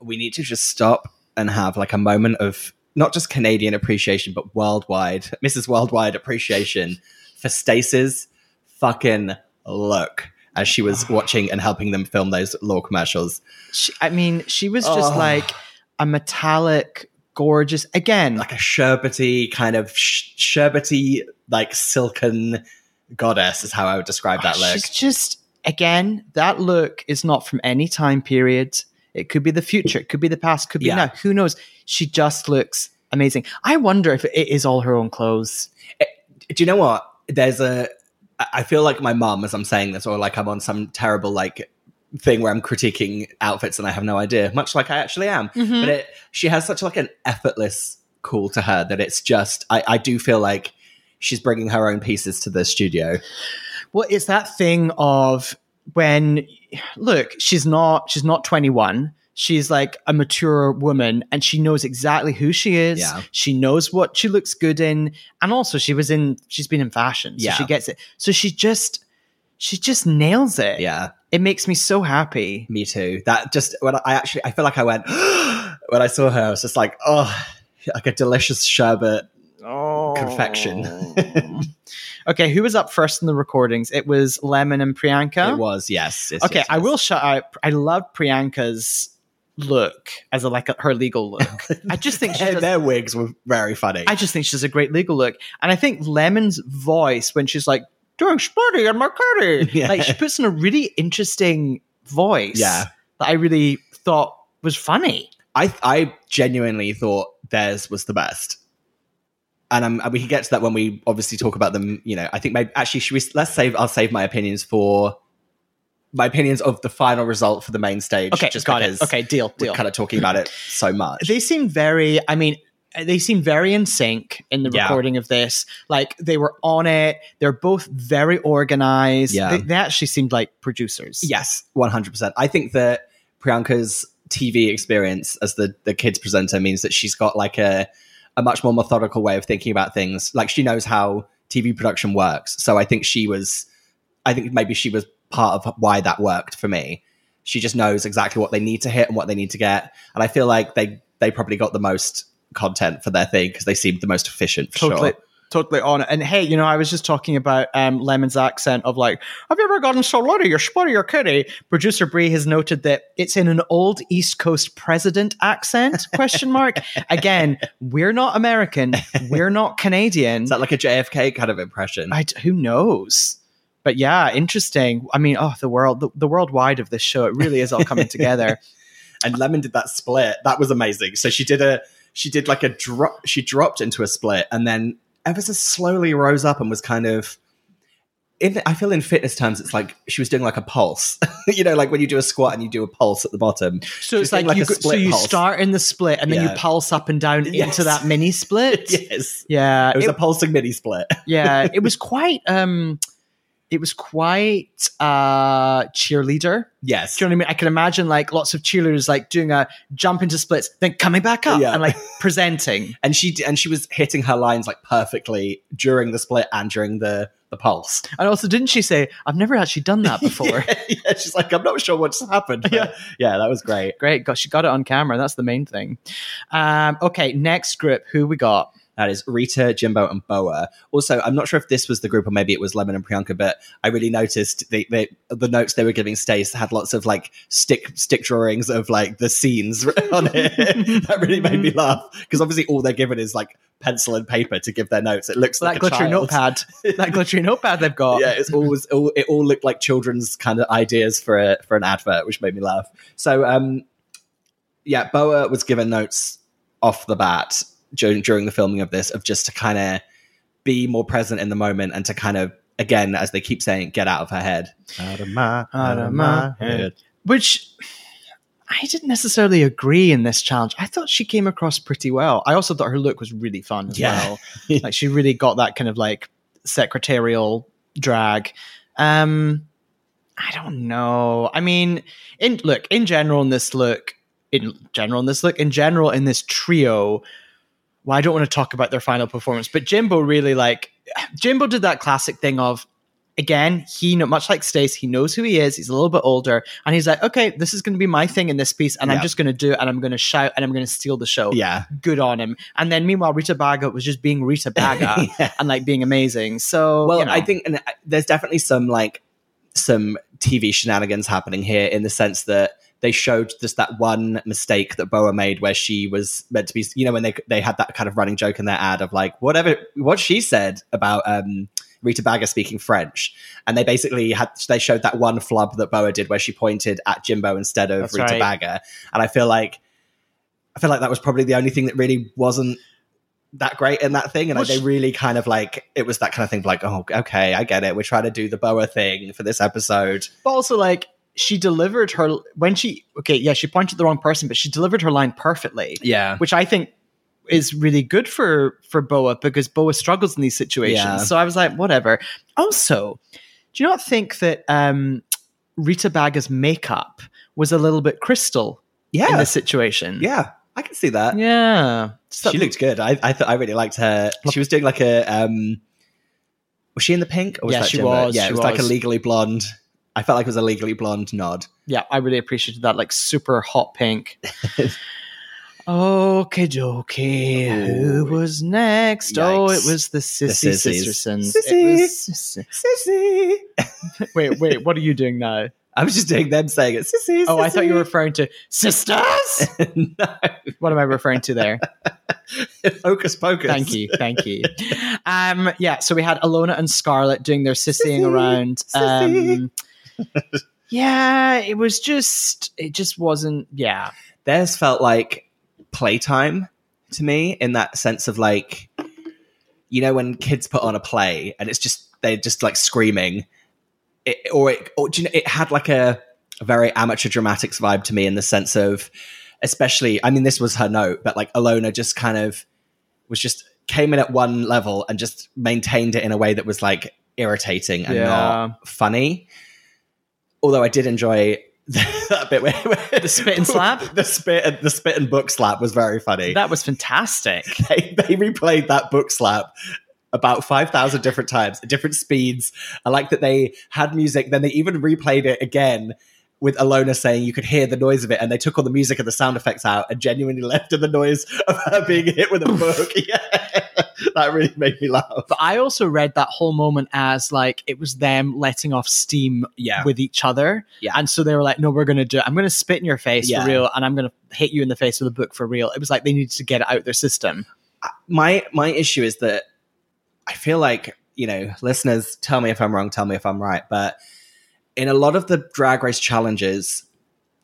we need to just stop and have like a moment of not just Canadian appreciation, but worldwide, Mrs. Worldwide appreciation for Stace's fucking look as she was watching and helping them film those law commercials. She, I mean, she was just Oh. like a metallic, gorgeous. Again, Like a sherbety kind of sh- sherbety, like silken goddess is how I would describe that look. she's just again that look is not from any time period. It could be the future, it could be the past, could be Yeah. now. Who knows? She just looks amazing. I wonder if it is all her own clothes. Eh, do you know what? There's a. I feel like my mum as I'm saying this, or like I'm on some terrible like thing where I'm critiquing outfits and I have no idea, much like I actually am. Mm-hmm. But it, she has such like an effortless cool to her that it's just. I, I do feel like she's bringing her own pieces to the studio. Well, it's that thing of when look, she's not she's not 21. She's like a mature woman and she knows exactly who she is. Yeah. She knows what she looks good in. And also she was in she's been in fashion. So Yeah. she gets it. So she just she just nails it. Yeah, It makes me so happy. me too. That just when I actually I feel like I went when I saw her, I was just like, oh, like a delicious sherbet Oh. confection. okay, who was up first in the recordings? It was Lemon and Priyanka. It was yes. yes, Okay, yes, I will shout out. I love Priyanka's look as a like a, her legal look. I just think does, their wigs were very funny. I just think she does a great legal look, and I think Lemon's voice when she's like doing Spuddy and McCurdy, Yeah. like she puts in a really interesting voice. Yeah. that I really thought was funny. I I genuinely thought theirs was the best. And um, we can get to that when we obviously talk about them. You know, I think maybe actually should we let's save I'll save my opinions for my opinions of the final result for the main stage. Okay, just got because it. Okay, deal, we're deal. kind of talking about it so much. they seem very i mean they seem very in sync in the Yeah. recording of this like they were on it they're both very organized Yeah. they, they actually seemed like producers Yes, one hundred percent. I think that Priyanka's TV experience as the the kids presenter means that she's got like a a much more methodical way of thinking about things. Like she knows how TV production works. So I think she was, I think maybe she was part of why that worked for me. She just knows exactly what they need to hit and what they need to get, and I feel like they they probably got the most content for their thing because they seemed the most efficient. For totally sure. totally on it. And hey, you know, I was just talking about um, Lemon's accent of like, have you ever gotten so loaded you're spotty your kitty? Producer Brie has noted that it's in an old East Coast president accent? Question mark. Again, we're not American, we're not Canadian. Is that like a JFK kind of impression? I, who knows? But yeah, interesting. I mean, oh, the world, the, the worldwide of this show, it really is all coming together. and Lemon did that split. That was amazing. So she did a she did like a drop. She dropped into a split and then ever so slowly rose up and was kind of. In, I feel in fitness terms, it's like she was doing like a pulse. you know, like when you do a squat and you do a pulse at the bottom. So it's like, doing you go, so you pulse. start in the split and then Yeah. you pulse up and down Yes. into that mini split. yes, Yeah, it was it- a pulsing mini split. yeah, it was quite um it was quite uh cheerleader. yes, Do you know what I mean? I can imagine like lots of cheerleaders like doing a jump into splits, then coming back up Yeah. and like presenting. and she and she was hitting her lines like perfectly during the split and during the the pulse. And also, didn't she say, I've never actually done that before? yeah, yeah, she's like, I'm not sure what's happened. but Yeah. yeah, that was great. Great. Got she got it on camera. That's the main thing. Um, okay, next group, who we got? That is Rita, Jimbo, and Boa. Also, I'm not sure if this was the group or maybe it was Lemon and Priyanka, but I really noticed the the, the notes they were giving Stace had lots of like stick stick drawings of like the scenes on it. that really made me laugh because obviously all they're given is like pencil and paper to give their notes. It looks like that a glittery notepad. that glittery notepad they've got. yeah, it's always all, it all looked like children's kind of ideas for a for an advert, which made me laugh. So, um, yeah, Boa was given notes off the bat during during the filming of this of just to kind of be more present in the moment and to kind of again, as they keep saying, get out of her head. Out of my Out of my head. Which I didn't necessarily agree in this challenge. I thought she came across pretty well. I also thought her look was really fun as Yeah. well. like she really got that kind of like secretarial drag. Um I don't know. I mean, in look, in general in this look, in general in this look, in general in this trio, well, I don't want to talk about their final performance, but Jimbo really like Jimbo did that classic thing of again, he much like Stace, he knows who he is. He's a little bit older, and he's like, okay, this is going to be my thing in this piece, and I'm just going to do it, and I'm going to shout, and I'm going to steal the show. Yeah. good on him. And then meanwhile, Rita Baga was just being Rita Baga Yeah. and like being amazing. So Well, you know. I think and uh, there's definitely some like some TV shenanigans happening here in the sense that they showed just that one mistake that Boa made where she was meant to be, you know, when they they had that kind of running joke in their ad of like whatever what she said about um Rita Baga speaking French, and they basically had they showed that one flub that Boa did where she pointed at Jimbo instead of That's Rita right. Baga, and I feel like I feel like that was probably the only thing that really wasn't that great in that thing, and Well, like, they really kind of like it was that kind of thing. of Like, oh, okay, I get it. We're trying to do the Boa thing for this episode. but also like she delivered her when she okay, yeah, she pointed the wrong person, but she delivered her line perfectly, Yeah, which I think is really good for for Boa because Boa struggles in these situations. Yeah. So I was like, whatever. Also, do you not think that um, Rita Baga's makeup was a little bit crystal yeah in this situation? yeah. I can see that. yeah. She looked good. I I thought I really liked her. She was doing like a um. Was she in the pink? Or was Yeah, that she was, Yeah, she it was, like a legally blonde. I felt like it was a legally blonde nod. yeah, I really appreciated that, like super hot pink. Okay, dokie. Who was next? Oh, it was the Sissy. Sistersons. Sissy. Sissy. Sissy. Wait, wait, what are you doing now? I was just doing them saying it. Sissy. Oh, I thought you were referring to sisters. no, What am I referring to there? hocus pocus. Thank you, thank you. Um, yeah, so we had Ilona and Scarlett doing their sissying Sissy, around. sissy. Um, yeah, it was just, it just wasn't. Yeah, theirs felt like playtime to me in that sense of like you know when kids put on a play and it's just they're just like screaming it, or it or do you know, it had like a, a very amateur dramatics vibe to me in the sense of especially i mean this was her note but like ilona just kind of was just came in at one level and just maintained it in a way that was like irritating and Yeah. not funny although i did enjoy that bit where, where The spit and slap? the spit the spit and book slap was very funny that was fantastic. they, they replayed that book slap about 5,000 different times at different speeds. I like that they had music, then they even replayed it again with Ilona saying you could hear the noise of it, and they took all the music and the sound effects out and genuinely left in the noise of her being hit with a book. Yeah. that really made me laugh. But I also read that whole moment as like it was them letting off steam Yeah. with each other. Yeah. And so they were like, no, we're going to do it. I'm going to spit in your face Yeah. for real. And I'm going to hit you in the face with a book for real. It was like they needed to get it out their system. my my issue is that I feel like you know listeners tell me if I'm wrong, tell me if I'm right, but in a lot of the drag race challenges,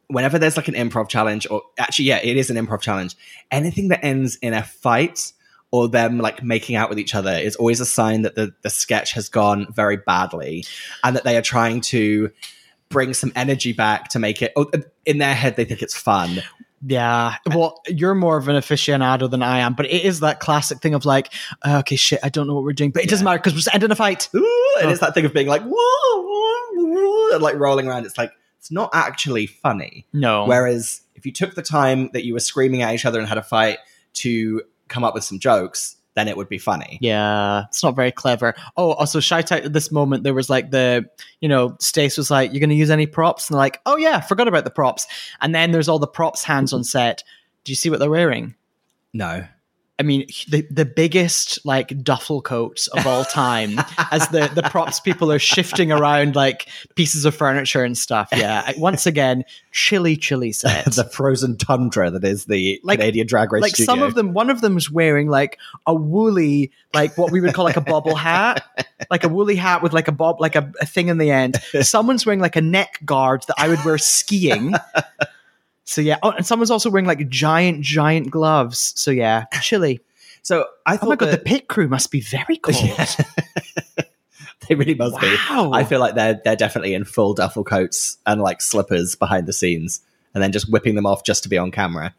whenever there's like an improv challenge, or actually, yeah, it is an improv challenge, anything that ends in a fight or them like making out with each other is always a sign that the, the sketch has gone very badly and that they are trying to bring some energy back to make it oh, in their head they think it's fun Yeah. Well, you're more of an aficionado than I am, but it is that classic thing of like, "Uh, okay, shit, I don't know what we're doing, but it doesn't matter because we're just ending a fight. Ooh, and it's that thing of being like whoa, whoa, whoa, and like rolling around. It's like it's not actually funny. No. Whereas if you took the time that you were screaming at each other and had a fight to come up with some jokes, then it would be funny. Yeah, it's not very clever. Oh, also shout out at this moment there was like the, you know, Stace was like, "You're going to use any props?" And they're like, "Oh yeah, forgot about the props." And then there's all the props hands on set. Do you see what they're wearing? No. I mean, the the biggest like duffel coats of all time, as the the props people are shifting around like pieces of furniture and stuff. Yeah, once again, chilly, chilly set. the frozen tundra that is the Like- Canadian Drag Race like studio. some of them one of them's wearing like a woolly like what we would call like a bobble hat like a woolly hat with like a bob like a, a thing in the end someone's wearing like a neck guard that i would wear skiing so yeah oh and someone's also wearing like giant giant gloves so yeah chilly So I oh thought my god the pit crew must be very cold Yeah. they really must be. I feel like they're they're definitely in full duffel coats and like slippers behind the scenes, and then just whipping them off just to be on camera.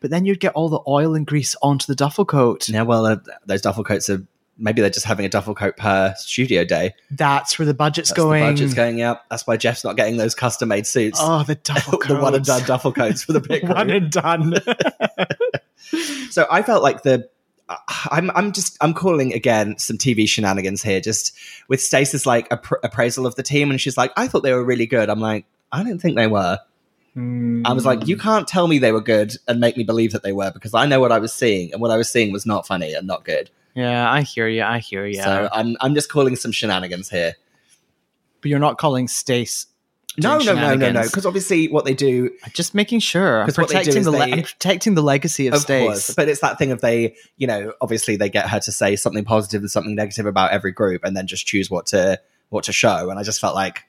but then you'd get all the oil and grease onto the duffel coat Yeah, well, uh, those duffel coats are maybe they're just having a duffel coat per studio day. that's where the budget's That's going The budget's going up. That's why Jeff's not getting those custom made suits. oh the duffel the one and done duffel coats for the big one and done So I felt like the. I'm I'm just I'm calling again some TV shenanigans here. Just with Stacey's like appra- appraisal of the team, and she's like, I thought they were really good. I'm like, I don't think they were. I was like, you hmm. can't tell me they were good and make me believe that they were because I know what I was seeing, and what I was seeing was not funny and not good. Yeah i hear you i hear you So I'm I'm just calling some shenanigans here. but you're not calling Stace. No, no, no, no, no. Because obviously, what they do, Just making sure I'm 'Cause what they do protecting the le- they- I'm protecting the legacy of, of Stace. course, but it's that thing of they, you know, obviously they get her to say something positive and something negative about every group, and then just choose what to what to show. And I just felt like,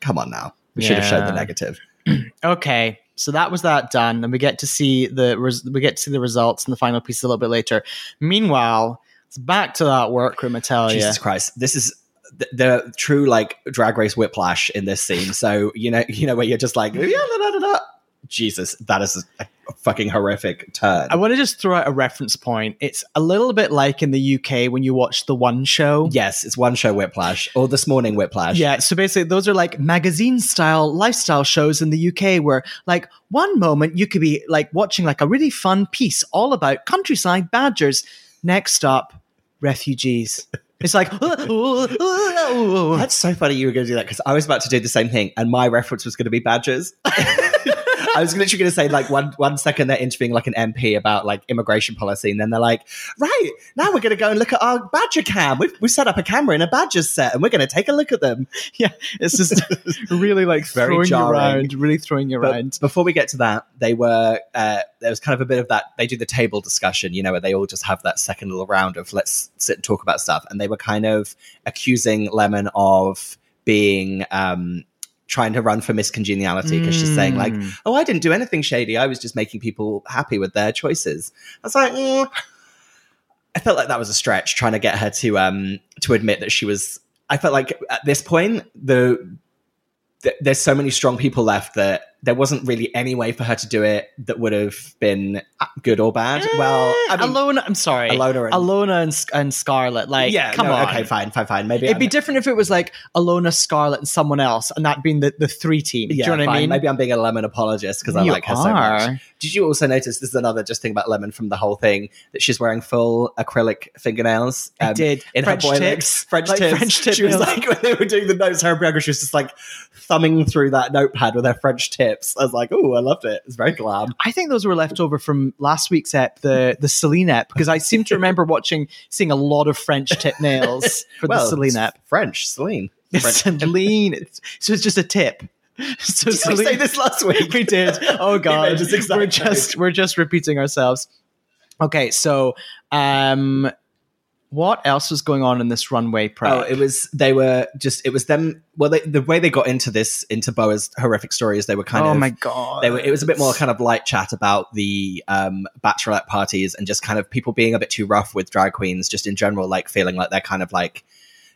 come on now, we should have showed the negative. Okay, so that was that done, and we get to see the res- we get to see the results and the final piece a little bit later. Meanwhile, it's back to that workroom. I tell you, Jesus Christ, this is the, the true like drag race whiplash in this scene. So you know, you know where you're just like, yeah, da, da, da. Jesus, that is a, a fucking horrific turn. I want to just throw out a reference point. It's a little bit like in the UK when you watch the One Show. yes, it's one show whiplash or this morning whiplash. Yeah, so basically, those are like magazine style lifestyle shows in the UK where, like, one moment you could be like watching like a really fun piece all about countryside badgers. Next up, refugees. It's like, That's so funny you were going to do that because I was about to do the same thing, and my reference was going to be badgers. I was literally going to say like one one second they're interviewing like an MP about like immigration policy, and then they're like, right now we're going to go and look at our badger cam. We've, we've set up a camera in a badger set, and we're going to take a look at them. yeah, it's just really like Very throwing you jarring. around, really throwing you But around. before we get to that, they were uh, there was kind of a bit of that. They do the table discussion, you know, where they all just have that second little round of let's sit and talk about stuff, and they were kind of accusing Lemon of being um, trying to run for miscongeniality because she's saying like, Mm. "Oh, I didn't do anything shady. I was just making people happy with their choices." I was like, mm. I felt like that was a stretch trying to get her to um to admit that she was. I felt like at this point the th- there's so many strong people left that there wasn't really any way for her to do it that would have been good or bad. Eh, well, I mean, Ilona, I'm sorry, Ilona and- Ilona and, and Scarlett. Like, yeah, come no, on, okay, fine, fine, fine. Maybe It'd be I'm- different if it was like Ilona, Scarlett, and someone else, and that being the, the three team. yeah, Do you know what fine. I mean? Maybe I'm being a lemon apologist because I You like her so much. Did you also notice this is another just thing about Lemon from the whole thing that she's wearing full acrylic fingernails? I um, did. in French her boy tips. French Like tips. French tip she was like when they were doing the notes, her Bianca, she was just like thumbing through that notepad with her French tips. I was like, oh, I loved it. It's very glam. I think those were left over from last week's ep, the the Celine ep, because I seem to remember watching, seeing a lot of French tip nails for the Celine ep. French, Celine. French. Celine, It's- so it's just a tip. So Did we say this last week? we did. Oh god, made this exact we're just we're just repeating ourselves. Okay, so um, what else was going on in this runway prep? Oh, it was they were just it was them. Well, they, the way they got into this into Boa's horrific story is they were kind oh of oh my god, they were it was a bit more kind of light chat about the um bachelorette parties and just kind of people being a bit too rough with drag queens just in general like feeling like they're kind of like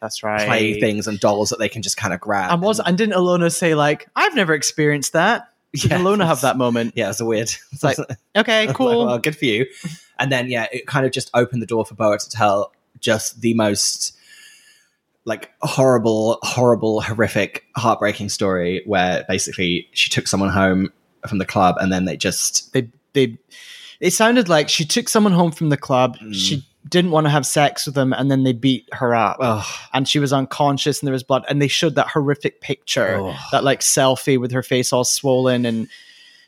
That's right. playthings and dolls that they can just kind of grab And was and didn't Ilona say like I've never experienced that? Did Yeah. Ilona have that moment? yeah it's a weird It's like okay, cool. well, good for you and then yeah it kind of just opened the door for Boa to tell just the most like horrible horrible horrific heartbreaking story where basically she took someone home from the club and then they just they they it sounded like she took someone home from the club. Mm. She didn't want to have sex with them, and then they beat her up. oh, and she was unconscious and there was blood and they showed that horrific picture Oh. that like selfie with her face all swollen and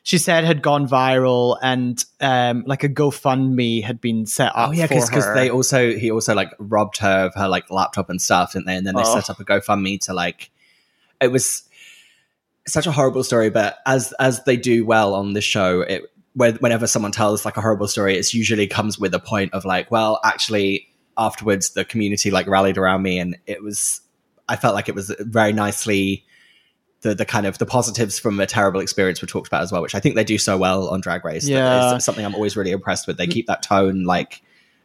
she said had gone viral and um like a gofundme had been set up Oh yeah, because they also he also like robbed her of her like laptop and stuff, didn't they? And then they Oh. set up a GoFundMe to like it was such a horrible story, but as as they do well on the show, it whenever someone tells like a horrible story, it's usually comes with a point of like, well, actually afterwards the community like rallied around me and it was I felt like it was very nicely the the kind of the positives from a terrible experience were talked about as well, which I think they do so well on Drag Race. Yeah. it's something I'm always really impressed with. They mm. keep that tone like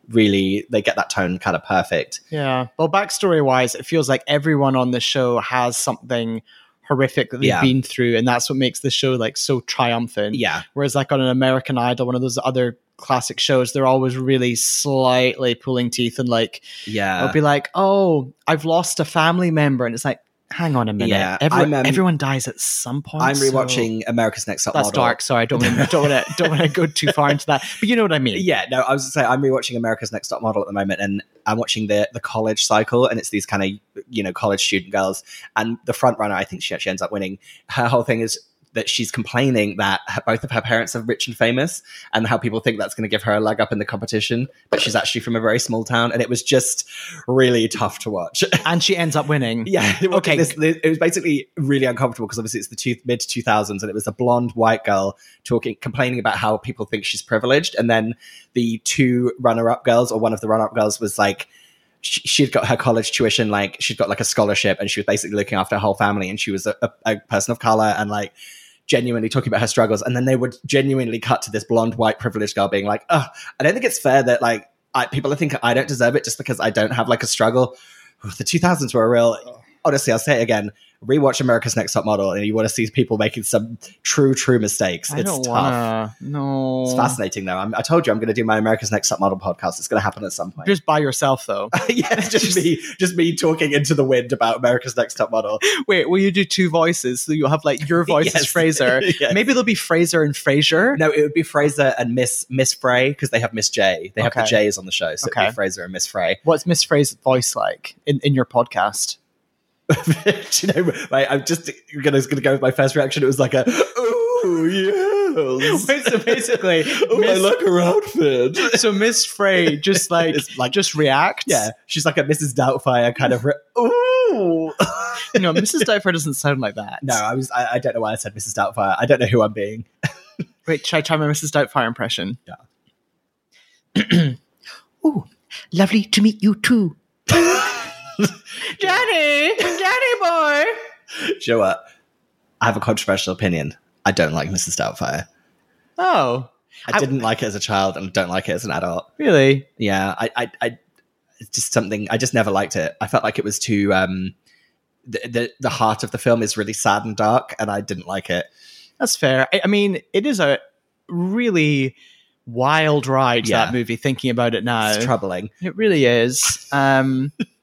really they get that tone kind of perfect. yeah well backstory wise it feels like everyone on the show has something horrific that they've Yeah. been through and that's what makes the show like so triumphant Yeah. whereas like on an american idol one of those other classic shows they're always really slightly pulling teeth and like Yeah. It'll be like, oh, I've lost a family member, and it's like, hang on a minute, Yeah, everyone, um, everyone dies at some point. I'm so- rewatching America's Next Top That's Model. dark. Sorry, I don't want to, don't want to, don't want to go too far into that. But you know what I mean? Yeah, no, I was to say I'm rewatching America's Next Top Model at the moment, and I'm watching the the college cycle, and it's these kind of you know college student girls, and the front runner, I think she actually ends up winning. Her whole thing is that she's complaining that her, both of her parents are rich and famous, and how people think that's going to give her a leg up in the competition, but she's actually from a very small town, and it was just really tough to watch. And she ends up winning. Yeah. Okay. This, this- it was basically really uncomfortable because obviously it's the two, mid two thousands, and it was a blonde white girl talking, complaining about how people think she's privileged, and then the two runner up girls, or one of the runner up girls, was like. She- She'd got her college tuition, like she'd got like a scholarship, and she was basically looking after her whole family. And she was a, a, a person of color, and like genuinely talking about her struggles. And then they would genuinely cut to this blonde, white, privileged girl being like, "Oh, I don't think it's fair that like I, people think I don't deserve it just because I don't have like a struggle." The 2000s were a real oh. honestly, I'll say it again. Rewatch America's Next Top Model, and you want to see people making some true, true mistakes. I it's don't tough. wanna. No, It's fascinating, though. I'm, I told you I'm going to do my America's Next Top Model podcast. It's going to happen at some point. Just by yourself, though. yeah, it's just me, just me talking into the wind about America's Next Top Model. Wait, will you do two voices? So you'll have like your voice Yes. is Frazer. Yes. Maybe there'll be Frazer and Frazer. No, it would be Frazer and Miss Miss Frey because they have Miss J. They have the Okay. J's on the show, so Okay. be Frazer and Miss Frey. What's Miss Frey's voice like in, in your podcast? You know, like, I'm just gonna, gonna go with my first reaction. It was like a, oh yes. So basically, oh, I Miss- like her outfit. So Miss Frey just like, like- just reacts. Yeah, she's like a Mrs. Doubtfire kind of. Re- Ooh. No, Mrs. Doubtfire doesn't sound like that. no, I was. I, I don't know why I said Mrs. Doubtfire. I don't know who I'm being. Wait, should I try my Mrs. Doubtfire impression? Yeah. oh, lovely to meet you too. Johnny, Johnny boy. Do you know what? I have a controversial opinion. I don't like Mrs. Doubtfire. Oh, I, I- didn't like it as a child and don't like it as an adult. really? Yeah, I, I, I it's just something. I just never liked it. I felt like it was too. Um, the, the the heart of the film is really sad and dark, and I didn't like it. That's fair. I, I mean, it is a really wild ride. Yeah. That movie. Thinking about it now, It's troubling. it really is. Um,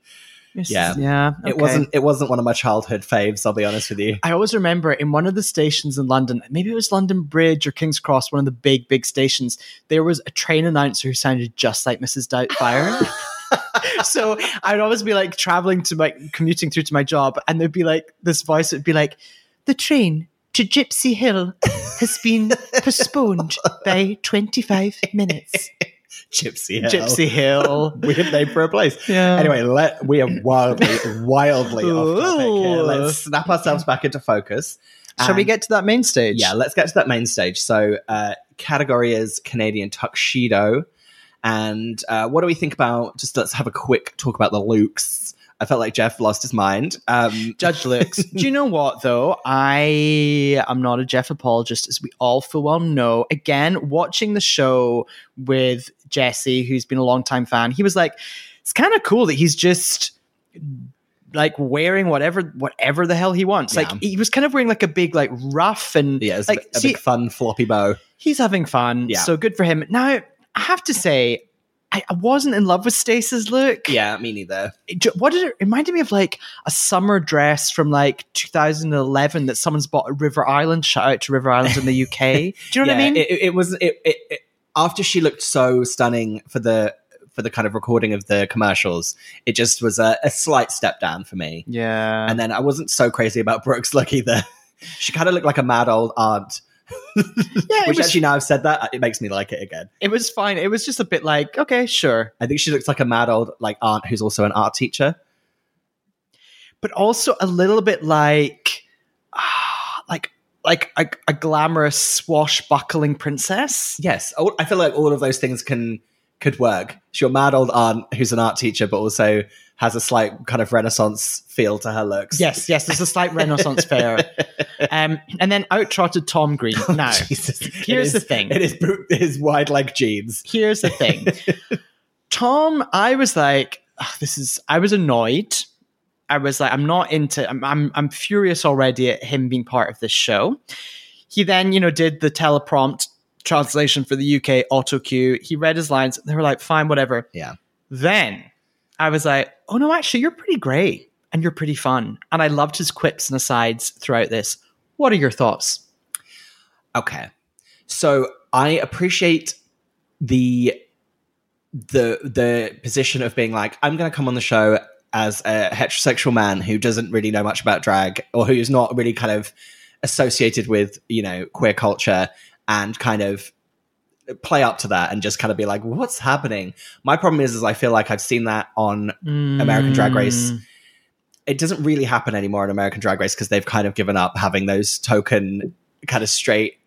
it's- Yeah. yeah. It wasn't. It wasn't one of my childhood faves. I'll be honest with you. I always remember in one of the stations in London, maybe it was London Bridge or King's Cross, one of the big, big stations, there was a train announcer who sounded just like Mrs. Doubtfire. so I'd always be like traveling to my commuting through to my job, and there'd be like this voice would be like, the train to Gipsy Hill has been postponed by 25 minutes. Gipsy Hill. Gipsy Hill. Weird name for a place. Yeah. Anyway, let we are wildly, wildly off topic here. Let's snap ourselves back into focus. Shall we get to that main stage? Yeah, let's get to that main stage. So, uh, category is Canadian tuxedo, and uh, what do we think about? Just let's have a quick talk about the looks. I felt like Jeff lost his mind. Um, Judge looks. Do you know what though? I am not a Jeff apologist, as we all full well know. Again, watching the show with Jesse, who's been a long time fan, he was like, "It's kind of cool that he's just." like wearing whatever whatever the hell he wants. Like he was kind of wearing like a big like ruff and yeah, it's like a, a see, big fun floppy bow. he's having fun. Yeah. So good for him. Now I have to say, I, I wasn't in love with Stace's look. Yeah, me neither. It what did it it reminded me of like a summer dress from like 2011 that someone's bought at River Island. Shout out to River Island in the UK. Do you know what I mean? It, it- was it, it, it after she looked so stunning for the for the kind of recording of the commercials. It just was a, a slight step down for me. yeah. And then I wasn't so crazy about Brooke's look either. she kind of looked like a mad old aunt. Yeah, Which was, actually, now I've said that, it makes me like it again. it was fine. It was just a bit like, okay, sure. I think she looks like a mad old like aunt who's also an art teacher. But also a little bit like, ah, like, like a, a glamorous swashbuckling princess. Yes, I feel like all of those things can could work. She's your mad old aunt who's an art teacher, but also has a slight kind of Renaissance feel to her looks. Yes, yes, there's a slight Renaissance fair. Um, and then out trotted Tom Green. Now, Jesus. here's It the thing. It is boot- his wide leg jeans. here's the thing. Tom, I was like, "Ugh, this is. I was annoyed. I was like, I'm not into. I'm, I'm, I'm furious already at him being part of this show. He then, you know, did the teleprompt translation for the UK auto cue. He read his lines. They were like, fine, whatever. Yeah. Then I was like, oh no, actually, you're pretty great and you're pretty fun. And I loved his quips and asides throughout this. What are your thoughts? Okay. So I appreciate the the the position of being like, I'm gonna come on the show as a heterosexual man who doesn't really know much about drag or who's not really kind of associated with, you know, queer culture and kind of play up to that and just kind of be like, what's happening? My problem is is I feel like I've seen that on American Drag Race. Mm. it doesn't really happen anymore in American Drag Race because they've kind of given up having those token kind of straight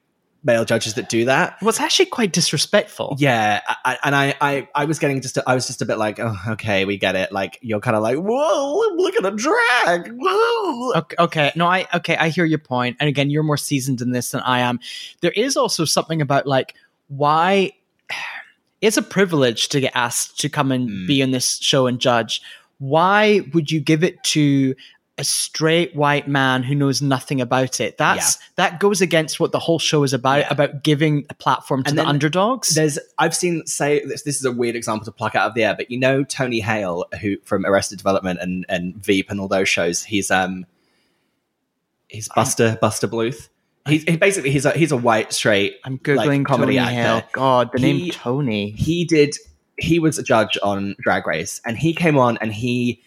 male judges that do that. was actually quite disrespectful. Yeah, I, I- and I, I, I was getting just, a, I was just a bit like, oh, okay, we get it. Like you're kind of like, whoa, look at a drag. Whoa. Okay, okay, no, I okay, I hear your point, and again, you're more seasoned in this than I am. There is also something about like why it's a privilege to get asked to come and Mm. be on this show and judge. Why would you give it to a straight white man who knows nothing about it? That's that goes against what the whole show is about Yeah. about giving a platform to And the underdogs. There's, I've seen say this. This is a weird example to pluck out of the air, but you know Tony Hale, who from Arrested Development and and Veep and all those shows. He's um, he's Buster Buster Bluth. He's he basically he's a he's a white straight I'm googling like, comedy Tony actor. Hale. God, the He- name Tony. he did he was a judge on drag race and he came on and he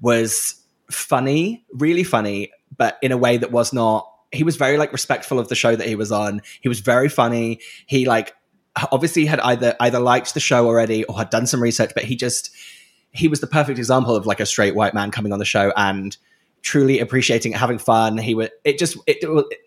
was funny really funny but in a way that was not he was very like respectful of the show that he was on he was very funny he like obviously had either either liked the show already or had done some research but he just he was the perfect example of like a straight white man coming on the show and truly appreciating it having fun he would it just it, it,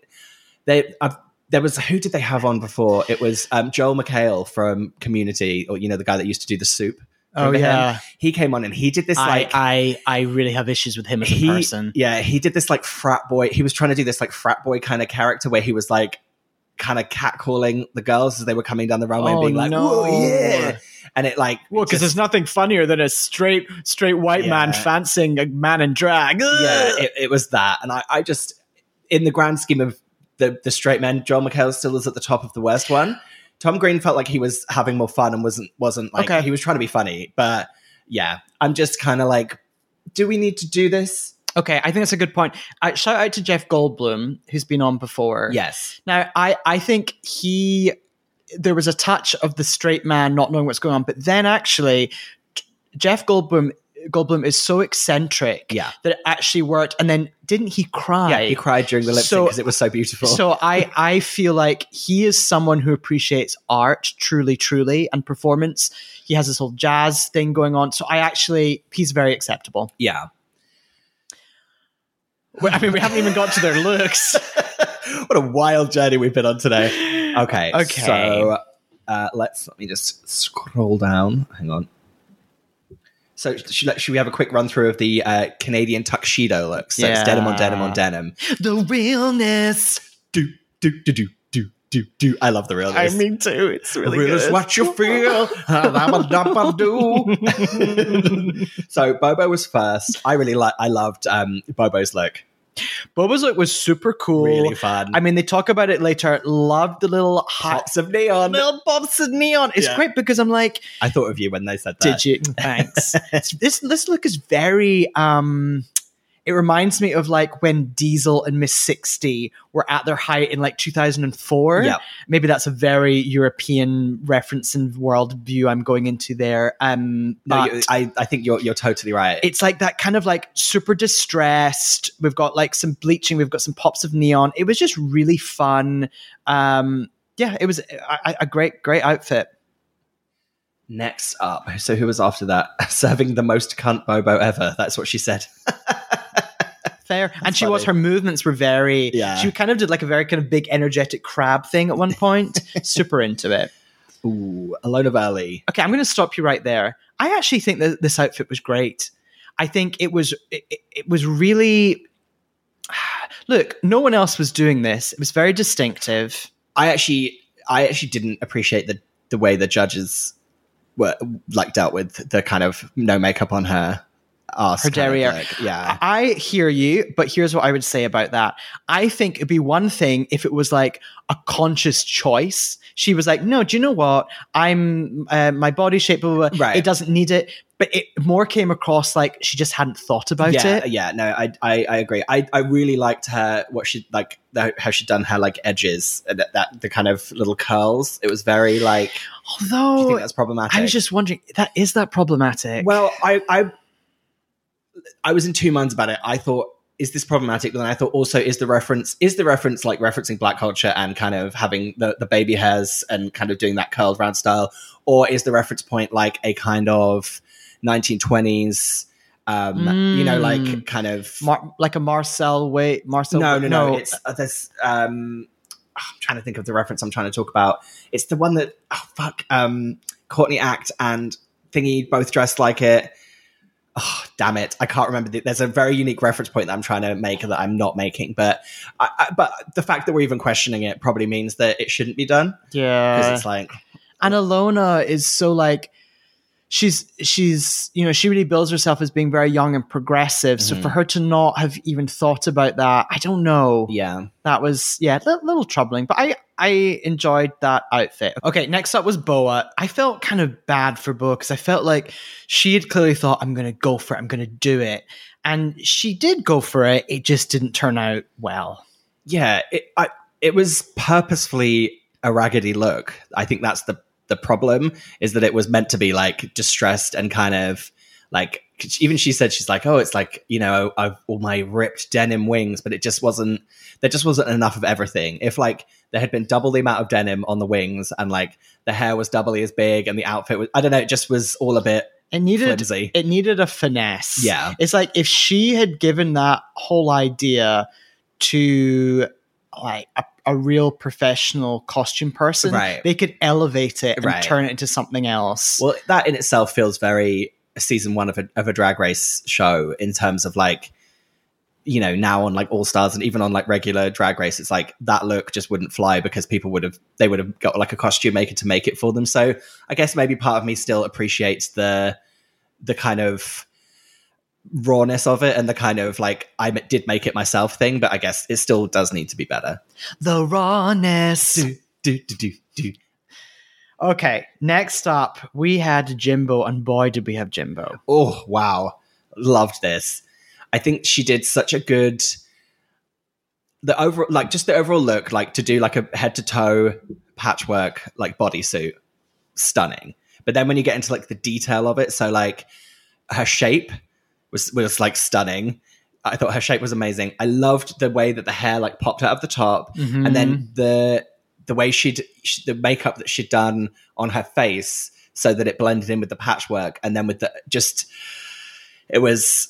they I've, there was who did they have on before? It was um, Joel McHale from Community, or you know the guy that used to do the soup. Oh Remember him? yeah, he came on and he did this like I, I I really have issues with him as a he, person. yeah, he did this like frat boy. He was trying to do this like frat boy kind of character where he was like kind of catcalling the girls as they were coming down the runway, and Oh, being like, no. "Whoa, yeah!" And it like Well, because there's nothing funnier than a straight straight white man fancying a man in drag. yeah, it, it was that, and I, I just in the grand scheme of the the straight men, Joel McHale still is at the top of the worst one. Tom Green felt like he was having more fun and wasn't wasn't like Okay. he was trying to be funny, but yeah, I'm just kind of like, do we need to do this? okay, I think that's a good point. I shout out to Jeff Goldblum, who's been on before. Yes, Now, I I think he there was a touch of the straight man not knowing what's going on, but then actually, Jeff Goldblum Goldblum is so eccentric Yeah. that it actually worked. And then didn't he cry? Yeah, he cried during the lip sync So- because it was so beautiful. So I I feel like he is someone who appreciates art truly, truly, and performance. He has this whole jazz thing going on. So I actually he's very acceptable. yeah. I mean, we haven't even got to their looks. what a wild journey we've been on today. Okay. Okay. So uh, let's let me just scroll down. Hang on. So should, should we have a quick run through of the uh, Canadian tuxedo looks? So it's denim on denim on denim. the realness. Do do do do do do do. I love the realness. I mean, too. It's really Real is what you feel. so Bobo was first. I really like. I loved um, Bobo's look. Bobo's look was super cool. Really fun. I mean, they talk about it later. Loved the little Pops of neon. little bobs of neon. It's Yeah. great because I'm like, I thought of you when they said that. did you? Thanks. this this look is very um it reminds me of like when Diesel and Miss 60 were at their height in like 2004. Yep. Maybe that's a very European reference and world view I'm going into there. Um, No, you, I, I think you're you're totally right. it's like that kind of like super distressed. We've got like some bleaching, we've got some pops of neon. It was just really fun. Um, yeah, it was a, a- a great, great outfit. Next up, so who was after that? Serving the most cunt Bobo ever. That's what she said. Fair. and she was, her movements were very, Yeah. she kind of did like a very kind of big energetic crab thing at one point. Super into it. Ooh, Ilona Verley. Okay, I'm going to stop you right there. I actually think that this outfit was great. I think it was, it, it- it was really, look, no one else was doing this. It was very distinctive. I actually, I actually didn't appreciate the the way the judges were like dealt with the kind of no makeup on her ass. Her kind of derriere. Yeah. I hear you, but here's what I would say about that. I think it'd be one thing if it was like a conscious choice. She was like, "No, do you know what? I'm uh, my body shape, blah, blah, blah. Right. It doesn't need it." But it more came across like she just hadn't thought about yeah, it. yeah, no, I, I, I agree. I, I really liked her what she like the, how she'd done her like edges and that, that the kind of little curls. It was very like. Do you Although think that's problematic? I was just wondering, that is that problematic? Well, I, I I was in two minds about it. I thought, is this problematic? But then I thought also, is the reference is the reference like referencing black culture and kind of having the, the baby hairs and kind of doing that curled round style, or is the reference point like a kind of 1920s, um, you know, like Mm. kind of Mar- like a Marcel way, Marcel. no, no, no, no. It's uh, this. Um, I'm trying to think of the reference I'm trying to talk about. It's the one that oh fuck, um, Courtney Act and Thingy both dressed like it. Oh damn it! I can't remember. The, there's a very unique reference point that I'm trying to make that I'm not making. But I, I, but the fact that we're even questioning it probably means that it shouldn't be done Yeah, because it's like and Ilona is so like she's she's you know she really builds herself as being very young and progressive. So Mhm. for her to not have even thought about that i don't know. Yeah, that was yeah a little, little troubling but i i enjoyed that outfit. Okay next up was boa. I felt kind of bad for boa because i felt like she had clearly thought i'm gonna go for it. I'm gonna do it. And she did go for it. It just didn't turn out well. Yeah. It I, it was purposefully a raggedy look. I think that's the the problem is that it was meant to be like distressed and kind of like even she said she's like oh it's like you know I've, all my ripped denim wings but it just wasn't there just wasn't enough of everything. If like there had been double the amount of denim on the wings and like the hair was doubly as big and the outfit was i don't know it just was all a bit it needed flimsy. it needed a finesse. Yeah. It's like if she had given that whole idea to like a, a real professional costume person, Right. they could elevate it and Right. turn it into something else. Well, that in itself feels very season one of a of a drag race show in terms of like, you know, now on like All Stars and even on like regular drag race, it's like that look just wouldn't fly because people would have they would have got like a costume maker to make it for them. So I guess maybe part of me still appreciates the the kind of rawness of it and the kind of like I did make it myself thing, but I guess it still does need to be better. the rawness. Do do do do do. Okay, next up we had Jimbo, and boy, did we have Jimbo. Oh wow, loved this. I think she did such a good the overall like just the overall look like to do like a head to toe patchwork like bodysuit stunning. But then when you get into like the detail of it, so like her shape was was like stunning. I thought her shape was amazing. I loved the way that the hair like popped out of the top, Mm-hmm. and then the the way she'd she, the makeup that she'd done on her face so that it blended in with the patchwork, and then with the just it was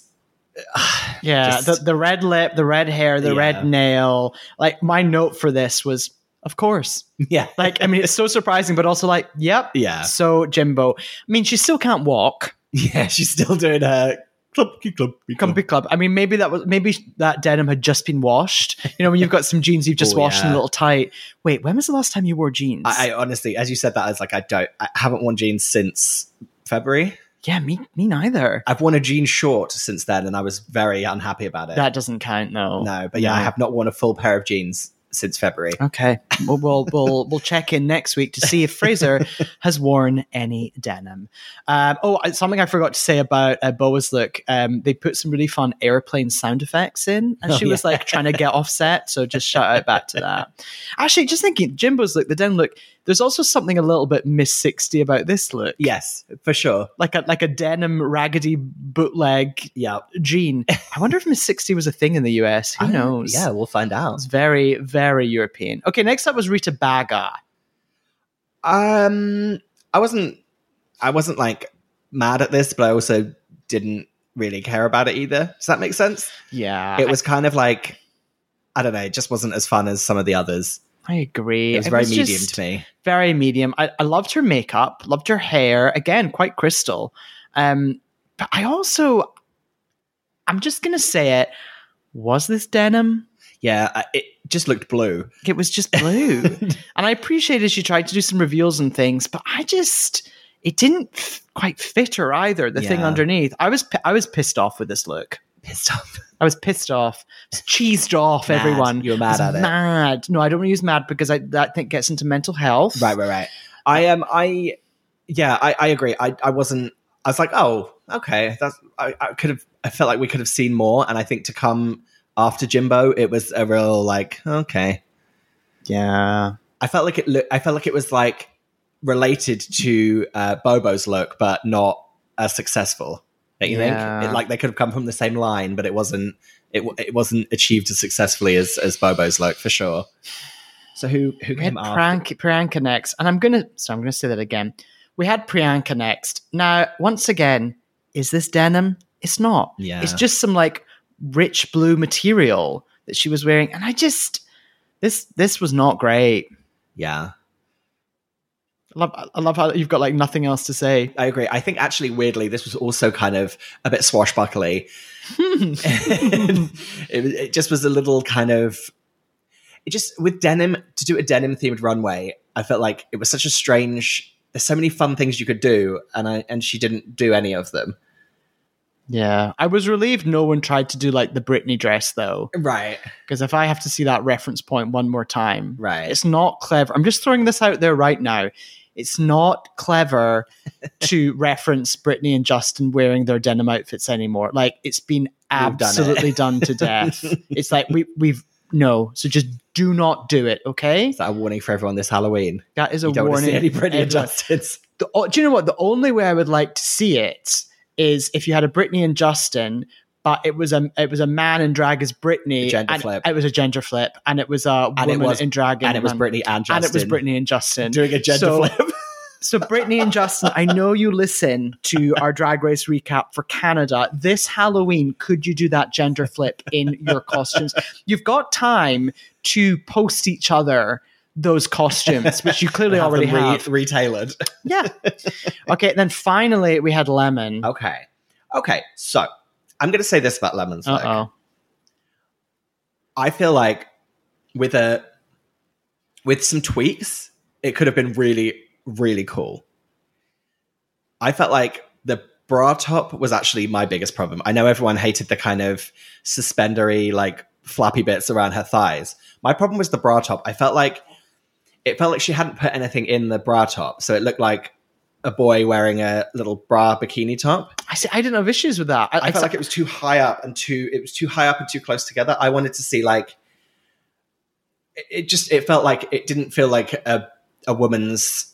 Yeah, Just- the the red lip, the red hair, the Yeah. red nail. Like my note for this was, of course. yeah Like I mean, it's so surprising, but also like, yep. yeah So Jimbo. I mean, she still can't walk. yeah she's still doing her clumpy clumpy clump. Comfy club. I mean, maybe that was maybe that denim had just been washed. You know, when you've got some jeans you've just Oh, washed and a little tight. Wait, when was the last time you wore jeans? I, I honestly, as you said that, I was like, I don't, I haven't worn jeans since February. yeah, me me neither. I've worn a jean short since then, and I was very unhappy about it. That doesn't count, no. no, but yeah, I have not worn a full pair of jeans since February. Okay, we'll, we'll we'll we'll check in next week to see if Frazer has worn any denim. Um, oh, something I forgot to say about uh, Boa's look. Um, they put some really fun airplane sound effects in, and Oh, she was like trying to get offset. So just shout out back to that. Actually, just thinking, Jimbo's look, the denim look. There's also something a little bit Miss Sixty about this look. Yes, for sure. like a like a denim raggedy bootleg Yeah, jean. I wonder if Miss Sixty was a thing in the US. Who I- knows? Yeah, we'll find out. It's very, very European. Okay, next up was Rita Baga. Um, I wasn't, I wasn't like mad at this, but I also didn't really care about it either. Does that make sense? Yeah, it was kind of like, I don't know, it just wasn't as fun as some of the others. I agree. It was very medium to me. Very medium. I, I loved her makeup, loved her hair. Again, quite crystal. Um, but I also, I'm just gonna say it. Was this denim? Yeah, it just looked blue. It was just blue. and I appreciated she tried to do some reveals and things, but I just it didn't f- quite fit her either. The thing underneath, I was I was pissed off with this look. Pissed off. I was pissed off, Just cheesed off. Mad. Everyone, You were mad at was it. Mad. No, I don't want to use mad because I that think gets into mental health. Right, right, right. I am. I yeah, I, I agree. I, I wasn't. I was like, oh, okay. That's. I, I could have. I felt like we could have seen more, and I think to come after Jimbo, it was a real like, okay. Yeah. I felt like it. Look, I felt like it was like related to uh, Bobo's look, but not as successful. Don't you Yeah. think? It, like they could have come from the same line, but it wasn't. It, it wasn't achieved as successfully as as Bobo's look for sure. So who who We had came after? Priyanka, Priyanka next, and I'm gonna so I'm gonna say that again. We had Priyanka next. Now, once again, is this denim? It's not. Yeah. It's just some like rich blue material that she was wearing, and I just this this was not great. Yeah. I love I love how you've got like nothing else to say. I agree. I think actually, weirdly, this was also kind of a bit swashbuckly. it, it just was a little kind of. It just with denim to do a denim themed runway. I felt like it was such a strange. There's so many fun things you could do, and I and she didn't do any of them. Yeah, I was relieved no one tried to do like the Britney dress though, Right. because if I have to see that reference point one more time, Right. It's not clever. I'm just throwing this out there right now. It's not clever to reference Britney and Justin wearing their denim outfits anymore. Like it's been done it. absolutely done, to death. It's like we we've no. So just do not do it. Okay, Is that a warning for everyone this Halloween? that is a You don't want to warning. see any Britney and Justin. The, do you know what? The only way I would like to see it is if you had a Britney and Justin, but it was a it was a man in drag as Britney. Gender and flip. It was a gender flip, and it was a And woman was- in drag, And it was Britney and Justin. and it was Britney and Justin doing a gender So- flip. So, Brittany and Justin, I know you listen to our drag race recap for Canada. This Halloween, could you do that gender flip in your costumes? You've got time to post each other those costumes, which you clearly Have already re- have. retailored. Yeah. Okay, then finally we had Lemon. Okay. Okay. So I'm going to say this about Lemon's oh. I feel like with a with some tweaks, it could have been really, really cool. I felt like the bra top was actually my biggest problem. I know everyone hated the kind of suspendery, like flappy bits around her thighs. My problem was the bra top. I felt like it felt like she hadn't put anything in the bra top, so it looked like a boy wearing a little bra bikini top. I see, I didn't have issues with that. I felt like it was too high up and too it was too high up and too close together. I wanted to see like it, it just it felt like it didn't feel like a a woman's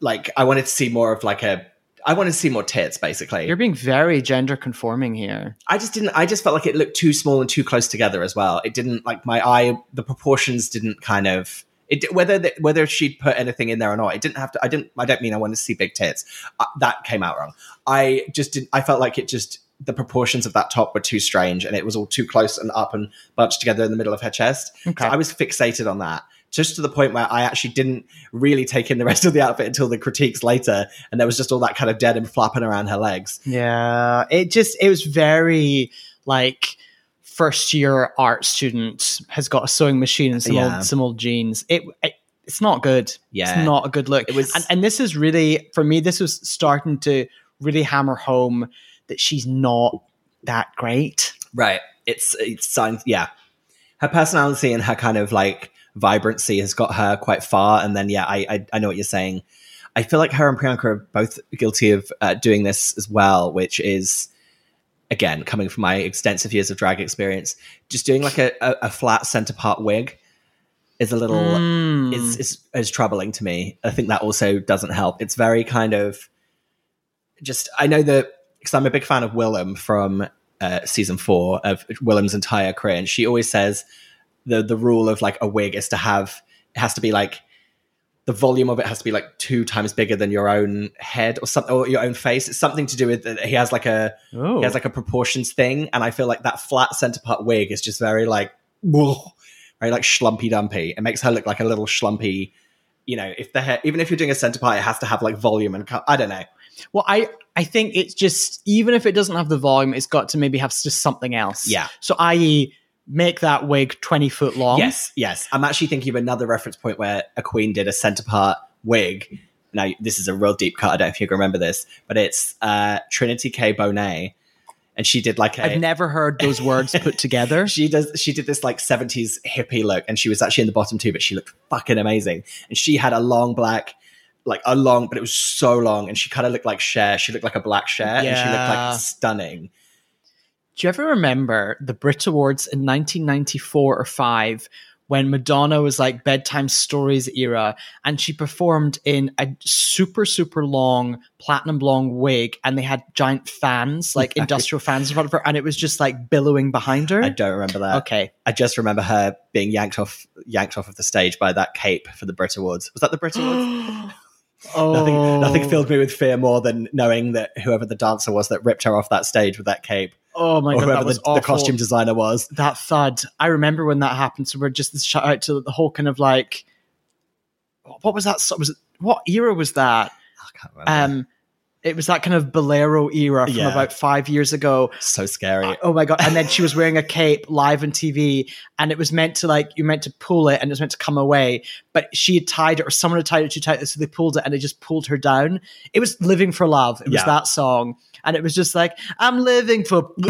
like I wanted to see more of like a I wanted to see more tits, basically. You're being very gender conforming here. I just didn't. I just felt like it looked too small and too close together as well. It didn't like my eye. The proportions didn't kind of. It, whether the, whether she'd put anything in there or not, it didn't have to. I didn't. I don't mean I wanted to see big tits. Uh, that came out wrong. I just didn't. I felt like it just the proportions of that top were too strange, and it was all too close and up and bunched together in the middle of her chest. Okay. So I was fixated on that. Just to the point where I actually didn't really take in the rest of the outfit until the critiques later, and there was just all that kind of dead and flapping around her legs. Yeah, it just it was very like first year art student has got a sewing machine and some Yeah. old some old jeans. It, it it's not good. Yeah. it's not a good look. It was- and, and this is really for me. This was starting to really hammer home that she's not that great. Right. It's it's signs. Yeah, her personality and her kind of like vibrancy has got her quite far. And then yeah, I I, I know what you're saying. I feel like her and Priyanka are both guilty of uh, doing this as well, which is again coming from my extensive years of drag experience, just doing like a, a, a flat center part wig is a little Mm. is, is is troubling to me. I think that also doesn't help. It's very kind of just I know that because I'm a big fan of Willam from uh, season four of Willam's entire career, and she always says the the rule of like a wig is to have it has to be like the volume of it has to be like two times bigger than your own head or something or your own face. It's something to do with that he has like a oh. he has like a proportions thing, and I feel like that flat center part wig is just very like very like schlumpy dumpy. It makes her look like a little schlumpy. You know, if the hair, even if you're doing a center part, it has to have like volume and I don't know. Well, I I think it's just even if it doesn't have the volume, it's got to maybe have just something else. Yeah. So, i.e., make that wig twenty foot long. Yes, yes. I'm actually thinking of another reference point where a queen did a center part wig. Now, this is a real deep cut. I don't know if you can remember this, but it's uh, Trinity K. Bonet, and she did like a. I've never heard those words put together. she does. She did this like '70s hippie look, and she was actually in the bottom too, but she looked fucking amazing. And she had a long black, like a long, but it was so long, and she kind of looked like Cher. She looked like a black Cher, and she looked like stunning. Do you ever remember the Brit Awards in 1994 or five when Madonna was like bedtime stories era and she performed in a super, super long platinum blonde wig and they had giant fans, like industrial fans in front of her, and it was just like billowing behind her? I don't remember that. okay. I just remember her being yanked off, yanked off of the stage by that cape for the Brit Awards. Was that the Brit Awards? oh. Nothing, nothing filled me with fear more than knowing that whoever the dancer was that ripped her off that stage with that cape, Oh my or god, whoever the, the costume designer was. that thud. I remember when that happened. So we're just this shout out to the whole kind of like, what was that? Was it what era was that? I can't remember. Um, it was that kind of bolero era from Yeah. about five years ago. so scary. Oh my god! And then she was wearing a cape live on TV, and it was meant to like you meant to pull it, and it was meant to come away, but she had tied it, or someone had tied it too tight, so they pulled it, and they just pulled her down. It was "Living for Love." It was Yeah. that song, and it was just like I'm living for,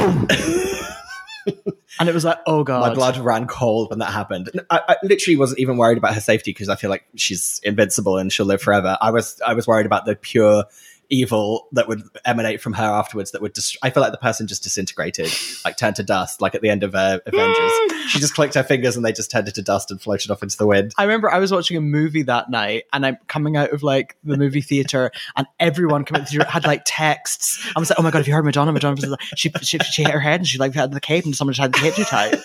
and it was like, oh god, My blood ran cold when that happened. I, I literally wasn't even worried about her safety because I feel like she's invincible and she'll live forever. I was I was worried about the pure evil that would emanate from her afterwards. That would just I feel like the person just disintegrated, like turned to dust, like at the end of uh, Avengers. she just clicked her fingers and they just turned into dust and floated off into the wind. I remember I was watching a movie that night and I'm coming out of like the movie theater and everyone coming theater had like texts. I was like, oh my God, have you heard Madonna? Madonna was like, she, she, she hit her head and she like had the cape and someone had the cape too tight.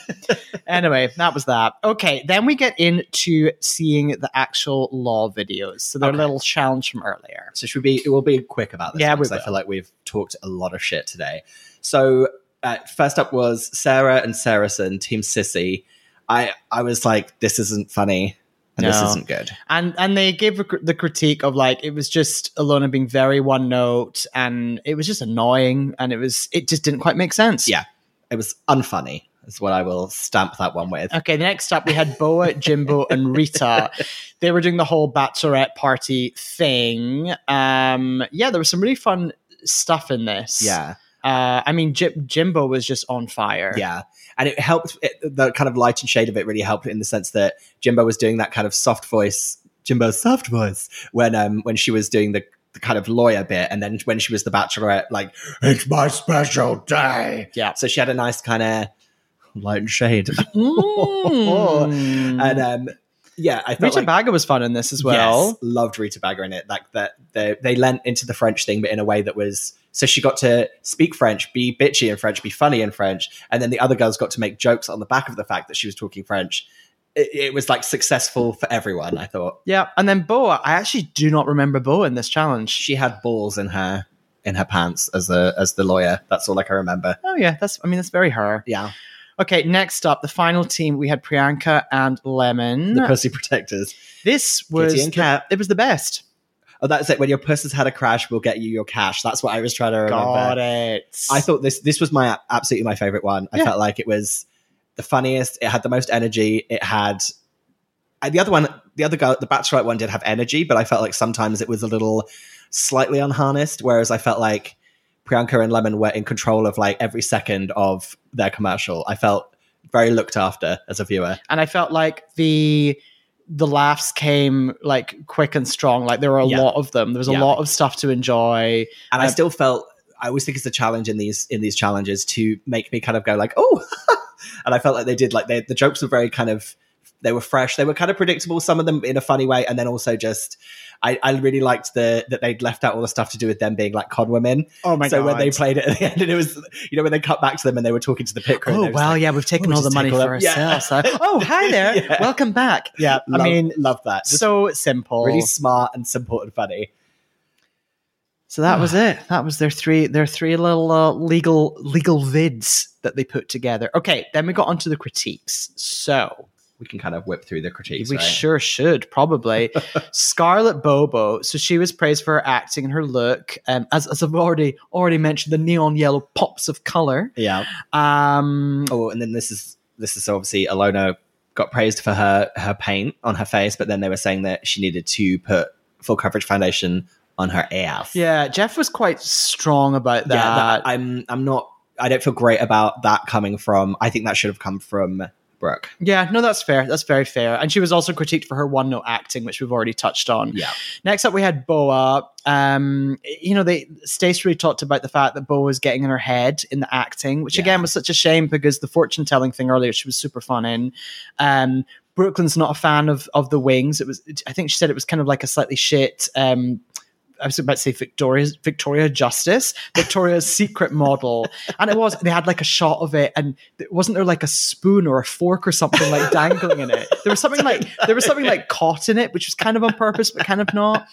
anyway, that was that. Okay, then we get into seeing the actual law videos. So they're Okay. a little challenge from earlier. So should we? it will be quick about this. Yeah, one, we 'cause I feel like we've talked a lot of shit today. So uh, first up was Sarah and Saracen, Team Sissy. I I was like, this isn't funny, and this isn't good. And and they gave the critique of like it was just Ilona being very one note and it was just annoying and it was it just didn't quite make sense. Yeah. It was unfunny. Is what I will stamp that one with. Okay, next up we had Boa, Jimbo, and Rita. They were doing the whole bachelorette party thing. Um, yeah, there was some really fun stuff in this. Yeah, Uh, I mean, J- Jimbo was just on fire. yeah, and it helped. It, the kind of light and shade of it really helped in the sense that Jimbo was doing that kind of soft voice, Jimbo's soft voice when um when she was doing the. The kind of lawyer bit, and then when she was the bachelorette, like it's my special day. Yeah. So she had a nice kind of light and shade. Mm. and um yeah, I Rita like Baga was fun in this as well. Yes, loved Rita Baga in it. Like that, they they lent into the French thing, but in a way that was so she got to speak French, be bitchy in French, be funny in French, and then the other girls got to make jokes on the back of the fact that she was talking French. It, it was like successful for everyone. I thought Yeah, and then Boa. I actually do not remember Boa in this challenge. she had balls in her in her pants as the as the lawyer. That's all I can remember. Oh yeah, that's. I mean, that's very her. Yeah, Okay, next up, the final team. We had Priyanka and Lemon. the pussy protectors. this was Kitty and Cat. it was the best. Oh, that's it. When your puss has had a crash, we'll get you your cash. That's what I was trying to remember. Got it. I thought this this was my absolutely my favorite one. I Yeah. felt like it was the funniest. It had the most energy. It had the other one, the other guy, the Bachelorette one did have energy, but I felt like sometimes it was a little slightly unharnessed. Whereas I felt like Priyanka and Lemon were in control of like every second of their commercial. I felt very looked after as a viewer. and I felt like the the laughs came like quick and strong. Like there were a Yeah. lot of them. There was a Yeah. lot of stuff to enjoy. and I Um, still felt I always think it's a challenge in these in these challenges to make me kind of go like oh, and I felt like they did like they, the jokes were very kind of they were fresh, they were kind of predictable, some of them in a funny way, and then also just I, I really liked the that they'd left out all the stuff to do with them being like con women. Oh my so when they played it at the end, and it was you know when they cut back to them and they were talking to the pit crew. Oh they well, like, yeah, we've taken "Oh, all the money all for that." Yeah. ourselves. Oh, hi there. Yeah. Welcome back. Yeah, I love- mean, love that. Just so simple. really smart and simple and funny. So that was it. That was their three their three little uh, legal legal vids that they put together. Okay, then we got onto the critiques. So We can kind of whip through the critiques. we right? sure should probably. Scarlett Bobo. So she was praised for her acting and her look. Um, as, as I've already already mentioned, the neon yellow pops of color. Yeah. Um, Oh, and then this is this is so obviously Ilona got praised for her her paint on her face, but then they were saying that she needed to put full coverage foundation on her ass. yeah, Jeff was quite strong about that. yeah. That, I'm I'm not. I don't feel great about that coming from. I think that should have come from Brooke. yeah, no, that's fair. That's very fair. And she was also critiqued for her one note acting, which we've already touched on. Yeah. Next up, we had Boa. Um, you know, they Stacey really talked about the fact that Boa was getting in her head in the acting, which Yeah. again was such a shame because the fortune telling thing earlier she was super fun in. Um, Brooke Lynn's not a fan of of the wings. It was, I think she said it was kind of like a slightly shit. Um, I was about to say Victoria's Victoria Justice, Victoria's Secret model, and it was. They had like a shot of it, and th- wasn't there like a spoon or a fork or something like dangling in it? There was something like there was something like caught in it, which was kind of on purpose, but kind of not.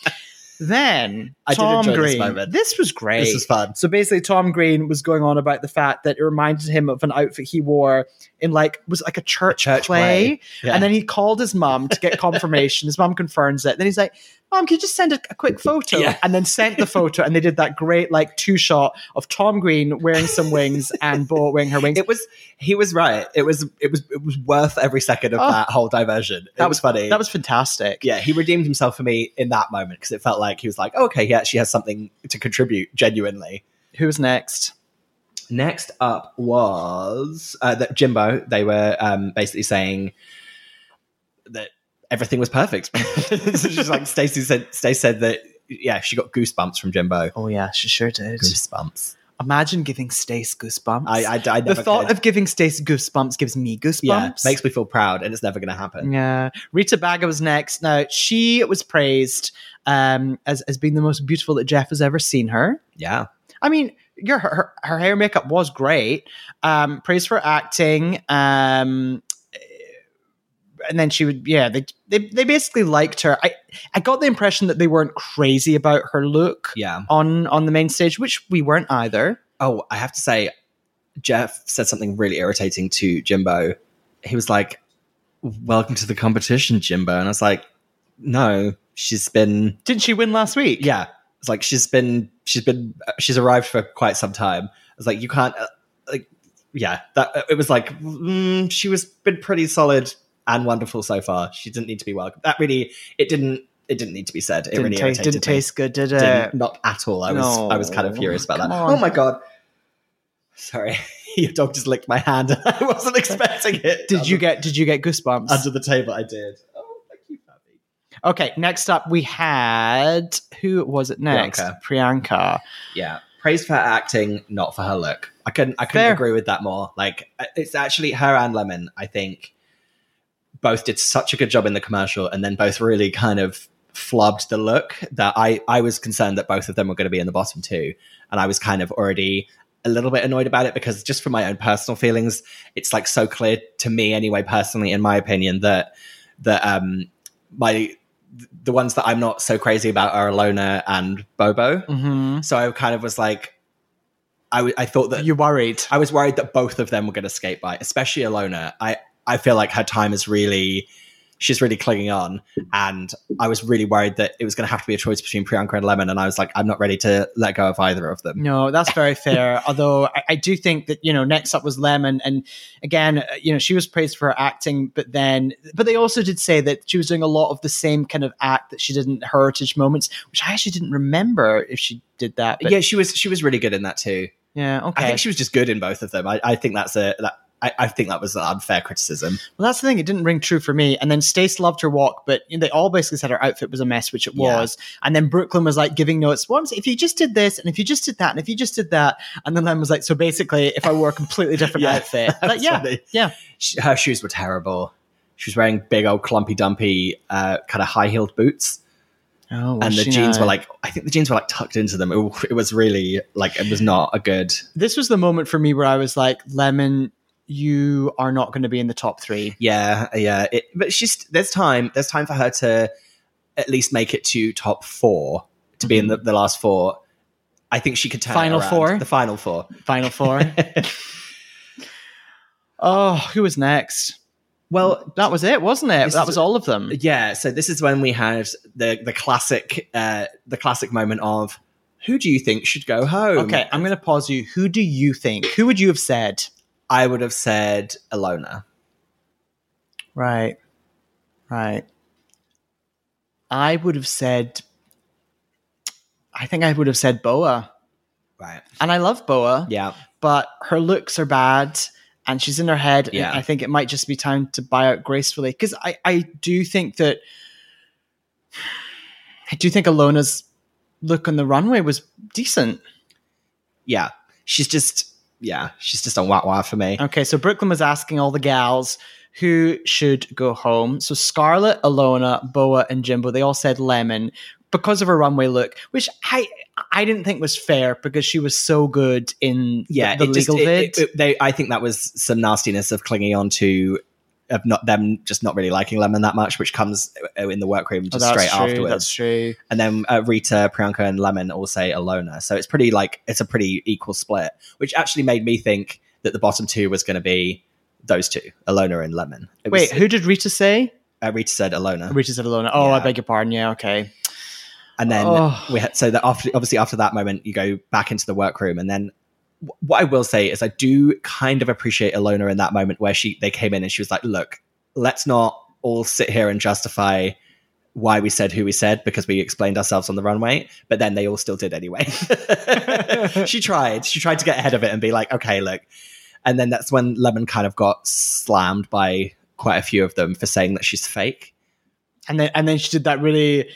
Then I did Tom this Green, moment. this was great. This was fun. So basically, Tom Green was going on about the fact that it reminded him of an outfit he wore in like was like a church, church play, play. Yeah. and then he called his mum to get confirmation. his mum confirms it. Then he's like, "Mom, can you just send a, a quick photo?" Yeah. And then sent the photo, and they did that great like two shot of Tom Green wearing some wings and Bo wearing her wings. It was he was right. It was it was it was worth every second of Oh. that whole diversion. It That was funny. that was fantastic. yeah, he redeemed himself for me in that moment because it felt like he was like, oh, okay, he actually has something to contribute genuinely. Who's next? Next up was uh, that Jimbo. They were um, basically saying that everything was perfect. so she's like Stacey said. Stacey said that yeah, she got goosebumps from Jimbo. Oh yeah, she sure did. Goosebumps. Imagine giving Stace goosebumps. I, I, I the thought could. of giving Stace goosebumps gives me goosebumps. yeah makes me feel proud, and it's never going to happen. Yeah, Rita Baga was next. Now she was praised um, as as being the most beautiful that Jeff has ever seen her. Yeah, I mean, your her, her, her hair makeup was great. Um, praised for acting. Um, and then she would, yeah, they, they they basically liked her. I I got the impression that they weren't crazy about her look yeah. on on the main stage, which we weren't either. Oh, I have to say, Jeff said something really irritating to Jimbo. He was like, "Welcome to the competition, Jimbo," and I was like, "No, she's been Didn't she win last week? yeah." It's like she's been she's been she's arrived for quite some time. I was like, you can't uh, like yeah. That it was like mm, she was been pretty solid and wonderful so far. She didn't need to be welcome. That really it didn't it didn't need to be said. It didn't, really taste, didn't me. taste good, did it? Didn't- not at all. I was No. I was kind of furious about that. On. Oh my god. Sorry, your dog just licked my hand. I wasn't expecting it. Did you get did you get goosebumps? under the table? I did. Oh, thank you, Fabi. Okay, next up we had who was it next? Priyanka. Yeah, praise for her acting, not for her look. I couldn't. I couldn't Fair. agree with that more. Like, it's actually her and Lemon. I think both did such a good job in the commercial and then both really kind of flubbed the look that I, I was concerned that both of them were going to be in the bottom two. And I was kind of already a little bit annoyed about it because just from my own personal feelings, it's like so clear to me anyway, personally, in my opinion, that that um my the ones that I'm not so crazy about are Ilona and Bobo. Mm-hmm. So I kind of was like, I, w- I thought that You worried? I was worried that both of them were going to skate by, especially Ilona. I, I feel like her time is really, she's really clinging on. And I was really worried that it was going to have to be a choice between Priyanka and Lemon. And I was like, I'm not ready to let go of either of them. No, that's very fair. Although I, I do think that you know next up was Lemon, and again, uh, you know she was praised for her acting, but then, but they also did say that she was doing a lot of the same kind of act that she did in Heritage Moments, which I actually didn't remember if she did that. But yeah, she was she was really good in that too. yeah, okay. I think she was just good in both of them. I, I think that's a that I, I think that was an unfair criticism. Well, that's the thing; it didn't ring true for me. And then Stace loved her walk, but you know, they all basically said her outfit was a mess, which it Yeah. was. And then Brooke Lynn was like giving notes. Once, if you just did this, and if you just did that, and if you just did that, and then Lem was like, so basically, if I wore a completely different Yeah. outfit, like, yeah, funny. yeah. Her shoes were terrible. She was wearing big old clumpy dumpy uh, kind of high heeled boots. Oh, and the jeans were like I think the jeans were like tucked into them. It, it was really like it was not a good. this was the moment for me where I was like, Lemon, you are not going to be in the top three. Yeah, yeah. It, but she's there's time. There's time for her to at least make it to top four to be in the, the last four. I think she could turn Final four? The final four. Final four. oh, who was next? Well, That was it, wasn't it? That was all of them. yeah. So this is when we had the the classic uh, the classic moment of who do you think should go home? Okay, I'm going to pause you. Who do you think? Who would you have said? I would have said Ilona. Right. Right. I would have said I think I would have said Boa. Right. And I love Boa, Yeah. but her looks are bad and she's in her head. Yeah. I think it might just be time to buy out gracefully. Because I, I do think that I do think Ilona's look on the runway was decent. Yeah. She's just yeah. She's just on wah wah for me. Okay, so Brooke Lynn was asking all the gals who should go home. So Scarlett, Ilona, Boa, and Jimbo, they all said Lemon because of her runway look, which I I didn't think was fair because she was so good in yeah, the, the just- legal it- vid. it- it- they, I think that was some nastiness of clinging on to of not them just not really liking Lemon that much, which comes uh, in the workroom Oh, just that's straight true, afterwards. That's true. And then uh, Rita, Priyanka, and Lemon all say Ilona. So it's pretty like it's a pretty equal split, which actually made me think that the bottom two was going to be those two, Ilona and Lemon. It was- Wait, who did Rita say? uh, Rita said Ilona, Rita said Ilona. Oh, I beg your pardon. Yeah, okay. and then Oh. we had so that after obviously after that moment you go back into the workroom, and then what I will say is I do kind of appreciate Ilona in that moment where she they came in and she was like, look, let's not all sit here and justify why we said who we said because we explained ourselves on the runway, but then they all still did anyway. she tried. She tried to get ahead of it and be like, okay, look. And then that's when Lemon kind of got slammed by quite a few of them for saying that she's fake. And then and then she did that really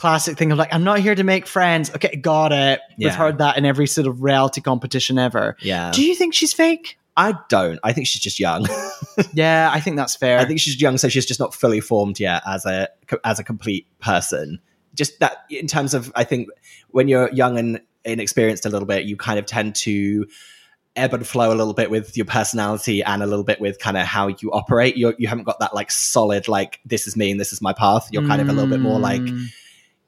classic thing of like, I'm not here to make friends. Okay, got it. We've heard that in every sort of reality competition ever. Yeah. Do you think she's fake? I don't. I think she's just young. Yeah, I think that's fair. I think she's young, so she's just not fully formed yet as a as a complete person. Just that in terms of, I think when you're young and inexperienced a little bit, you kind of tend to ebb and flow a little bit with your personality and a little bit with kind of how you operate. You you haven't got that like solid like this is me and this is my path. You're kind of a little bit more like Mm.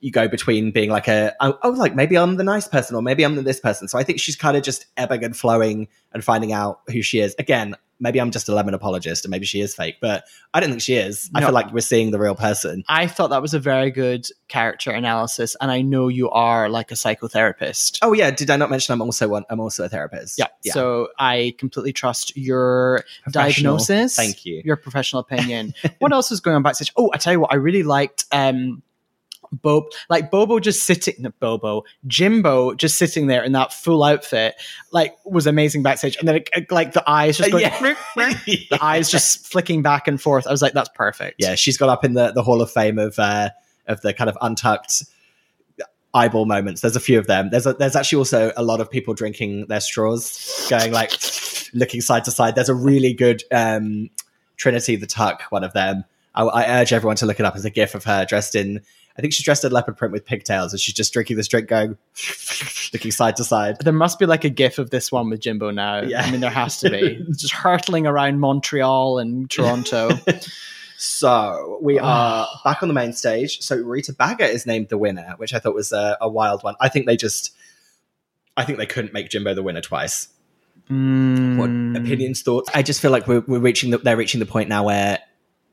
You go between being like a oh, oh like maybe I'm the nice person or maybe I'm the this person. So I think she's kind of just ebbing and flowing and finding out who she is. Again, maybe I'm just a lemon apologist and maybe she is fake, but I don't think she is. I feel like we're seeing the real person. I thought that was a very good character analysis, and I know you are like a psychotherapist. Oh yeah, did I not mention I'm also one I'm also a therapist. yeah. yeah. So I completely trust your diagnosis. Thank you. Your professional opinion. what else was going on backstage? Oh, I tell you what, I really liked um Bob like Bobo just sitting Bobo, Jimbo just sitting there in that full outfit, like was amazing backstage. And then it, it- like the eyes just going Yeah. the eyes just flicking back and forth. I was like, that's perfect. Yeah, she's got up in the, the Hall of Fame of uh, of the kind of untucked eyeball moments. There's a few of them. There's a, there's actually also a lot of people drinking their straws, going like looking side to side. There's a really good um, Trinity the Tuck, one of them. I, I urge everyone to look it up as a gif of her dressed in. I think she's dressed in leopard print with pigtails, and she's just drinking this drink, going looking side to side. There must be like a gif of this one with Jimbo now. Yeah. I mean, there has to be. just hurtling around Montreal and Toronto. So we are back on the main stage. So Rita Baga is named the winner, which I thought was a, a wild one. I think they just, I think they couldn't make Jimbo the winner twice. Mm. What opinions, thoughts? I just feel like we're, we're reaching the, they're reaching the point now where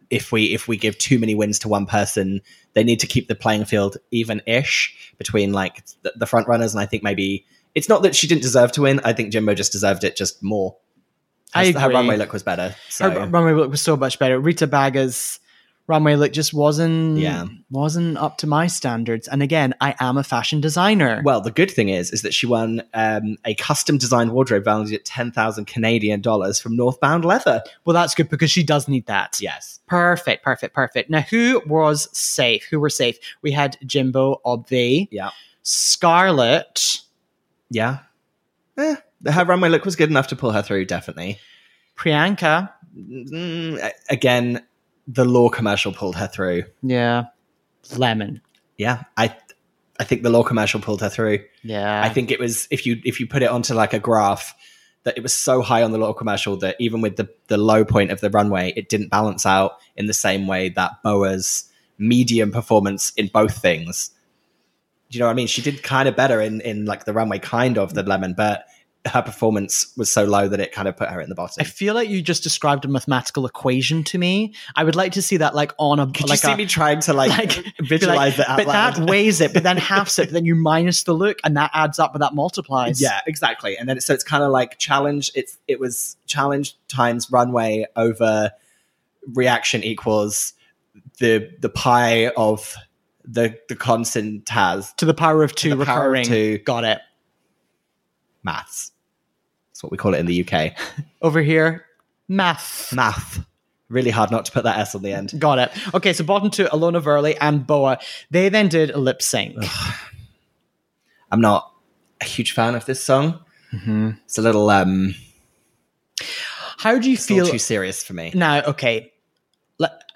if we if we give too many wins to one person, they need to keep the playing field even-ish between like the, the front runners. And I think maybe it's not that she didn't deserve to win. I think Jimbo just deserved it just more. I Her- Her runway look was better. So Her runway look was so much better. Rita Baga's runway look just wasn't Yeah. wasn't up to my standards. And again, I am a fashion designer. Well, the good thing is, is that she won um, a custom designed wardrobe valued at ten thousand Canadian dollars from Northbound Leather. well, that's good because she does need that. Yes, Perfect, perfect, perfect. Now, who was safe? Who were safe? We had Jimbo, Obvi, yeah, Scarlett, yeah. Eh, her runway look was good enough to pull her through. Definitely. Priyanka. Mm, again, the law commercial pulled her through. Yeah. Lemon. Yeah, I, I think the law commercial pulled her through. Yeah. I think it was if you if you put it onto like a graph that it was so high on the law commercial that even with the the low point of the runway, it didn't balance out in the same way that Boa's medium performance in both things. Do you know what I mean? She did kind of better in in like the runway, kind of than Lemon, but her performance was so low that it kind of put her in the bottom. I feel like you just described a mathematical equation to me. I would like to see that like on a Could like you see a, me trying to like, like visualize like, it out but loud? that weighs it, but then halves it, but then you minus the look, and that adds up, but that multiplies. Yeah, exactly. And then it, so it's kind of like challenge. It's it was challenge times runway over reaction equals the the pi of the the constant has To the power of two the power of recurring. two. Got it. Maths. That's what we call it in the UK. Over here, math. Math. Really hard not to put that S on the end. Got it. Okay, so bottom two, Ilona Verley and Boa. They then did a lip sync. I'm not a huge fan of this song. It's a little um How do you it's feel too serious for me. now? Okay,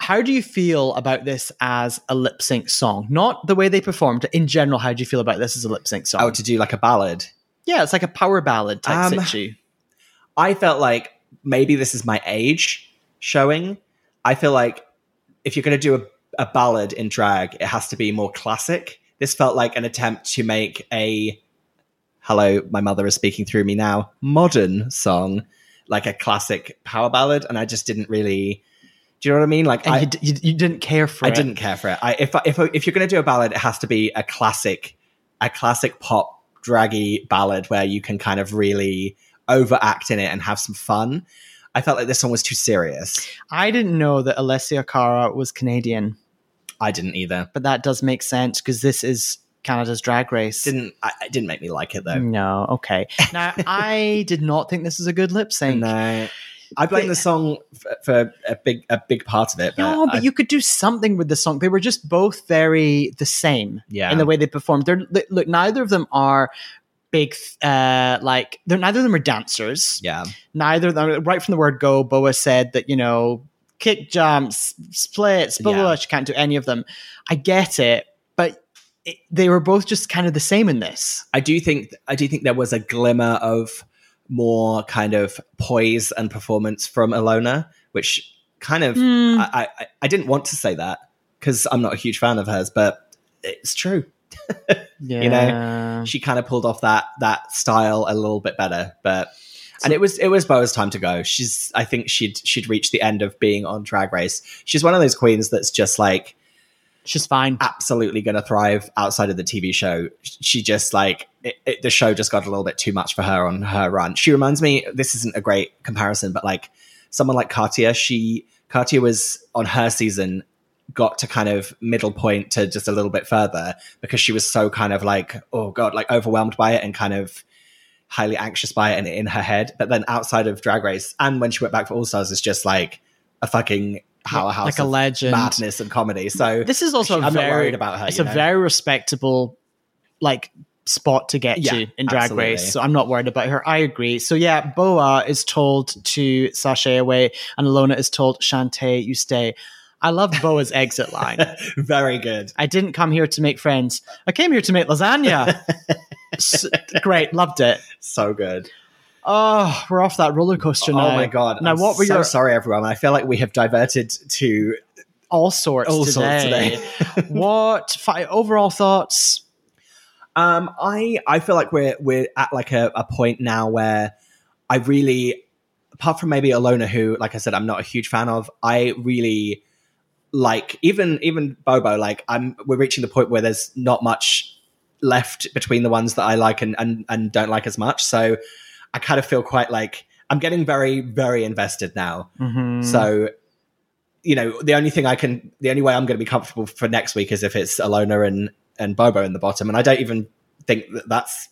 how do you feel about this as a lip sync song? Not the way they performed. In general, how do you feel about this as a lip sync song? Oh, to do like a ballad. Yeah, it's like a power ballad type Um, situ. I felt like maybe this is my age showing. I feel like if you're going to do a, a ballad in drag, it has to be more classic. This felt like an attempt to make a hello, my mother is speaking through me now modern song, like a classic power ballad, and I just didn't really. Do you know what I mean? Like I, you, d- you, didn't care for I it. didn't care for it. I, if if I- if you're going to do a ballad, it has to be a classic, a classic pop draggy ballad where you can kind of really overact in it and have some fun. I felt like this one was too serious. I didn't know that Alessia Cara was Canadian, I didn't either. but that does make sense because this is Canada's Drag Race. Didn't I, it didn't make me like it though. no, okay. Now I did not think this is a good lip sync. No, I blame the song for, for a big a big part of it. But No, but I- you could do something with the song. They were just both very the same yeah, in the way they performed. They're look, neither of them are big. Uh, like they're neither of them are dancers. yeah, Neither of them. Right from the word go, Boa said that you know kick jumps, splits, blah. Yeah. blah. She can't do any of them. I get it, but it, they were both just kind of the same in this. I do think I do think there was a glimmer of more kind of poise and performance from Ilona, which kind of Hmm. I, I I didn't want to say that because I'm not a huge fan of hers, but it's true. Yeah. You know, She kind of pulled off that that style a little bit better, but and it was it was Boa's time to go. She's I think she'd she'd reached the end of being on Drag Race. She's one of those queens that's just like she's fine. absolutely going to thrive outside of the TV show. She just like it, it, the show just got a little bit too much for her on her run. She reminds me. This isn't a great comparison, but like someone like Katia, she Katia was on her season got to kind of middle point to just a little bit further because she was so kind of like oh god like overwhelmed by it and kind of highly anxious by it and in her head but then outside of drag race and when she went back for all stars it's just like a fucking powerhouse like a legend. madness and comedy so This is also a I'm not very worried about her, It's a know? very respectable like spot to get Yeah, to in Drag absolutely. Race. So I'm not worried about her. I agree. So yeah, Boa is told to sashay away, and Ilona is told Shantay, you stay. I loved Boa's exit line. Very good. I didn't come here to make friends. I came here to make lasagna. S- great, loved it. So good. Oh, we're off that roller coaster now. Oh my god! Now, I'm what were so your sorry, everyone? I feel like we have diverted to all sorts all today? sorts today. what fi- overall thoughts? Um, I I feel like we're we're at like a, a point now where I really, apart from maybe Ilona, who like I said, I'm not a huge fan of. I really like even even Bobo. Like I'm, we're reaching the point where there's not much left between the ones that I like and and, and don't like as much. So I kind of feel quite like I'm getting very very invested now. Mm-hmm. So, you know, the only thing I can, the only way I'm going to be comfortable for next week is if it's Ilona and and Bobo in the bottom, and I don't even think that that's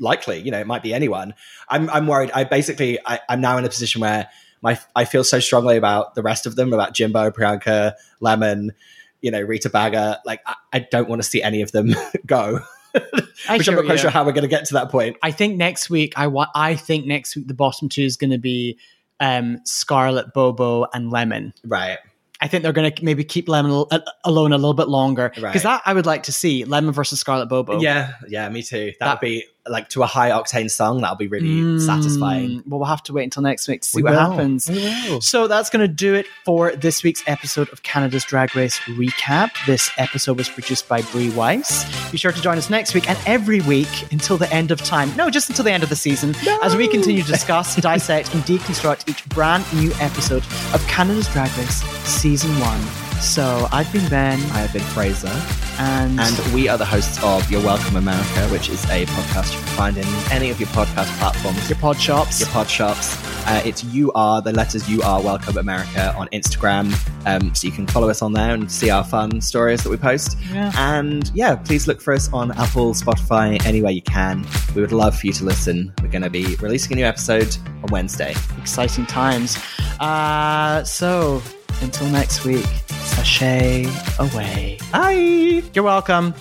likely. You know, it might be anyone. I'm I'm worried. I basically I, I'm now in a position where my I feel so strongly about the rest of them, about Jimbo, Priyanka, Lemon, you know, Rita Baga. Like I, I don't want to see any of them go. I Which I'm not quite sure how we're going to get to that point. I think next week I want. I think next week the bottom two is going to be um, Scarlett, Bobo, and Lemon. Right. I think they're going to maybe keep Lemon al- alone a little bit longer because Right. that I would like to see Lemon versus Scarlett Bobo. Yeah. Yeah. Me too. That, That- would be like to a high octane song. That'll be really Mm, satisfying. Well, we'll have to wait until next week to see We what will. happens. We. So that's going to do it for this week's episode of Canada's Drag Race Recap. This episode was produced by Brie Weiss. Be sure to join us next week and every week until the end of time. No, just until the end of the season, as we continue to discuss, dissect, and deconstruct each brand new episode of Canada's Drag Race Season 1. So I've been Ben, I have been Frazer, and, and we are the hosts of You're Welcome America, which is a podcast you can find in any of your podcast platforms, your pod shops. your pod shops. Uh, it's You Are, the letters You Are Welcome America on Instagram. Um, so you can follow us on there and see our fun stories that we post. Yeah. And yeah, please look for us on Apple, Spotify, anywhere you can. We would love for you to listen. We're going to be releasing a new episode on Wednesday. exciting times. Uh, so until next week, sashay away. Bye! You're welcome.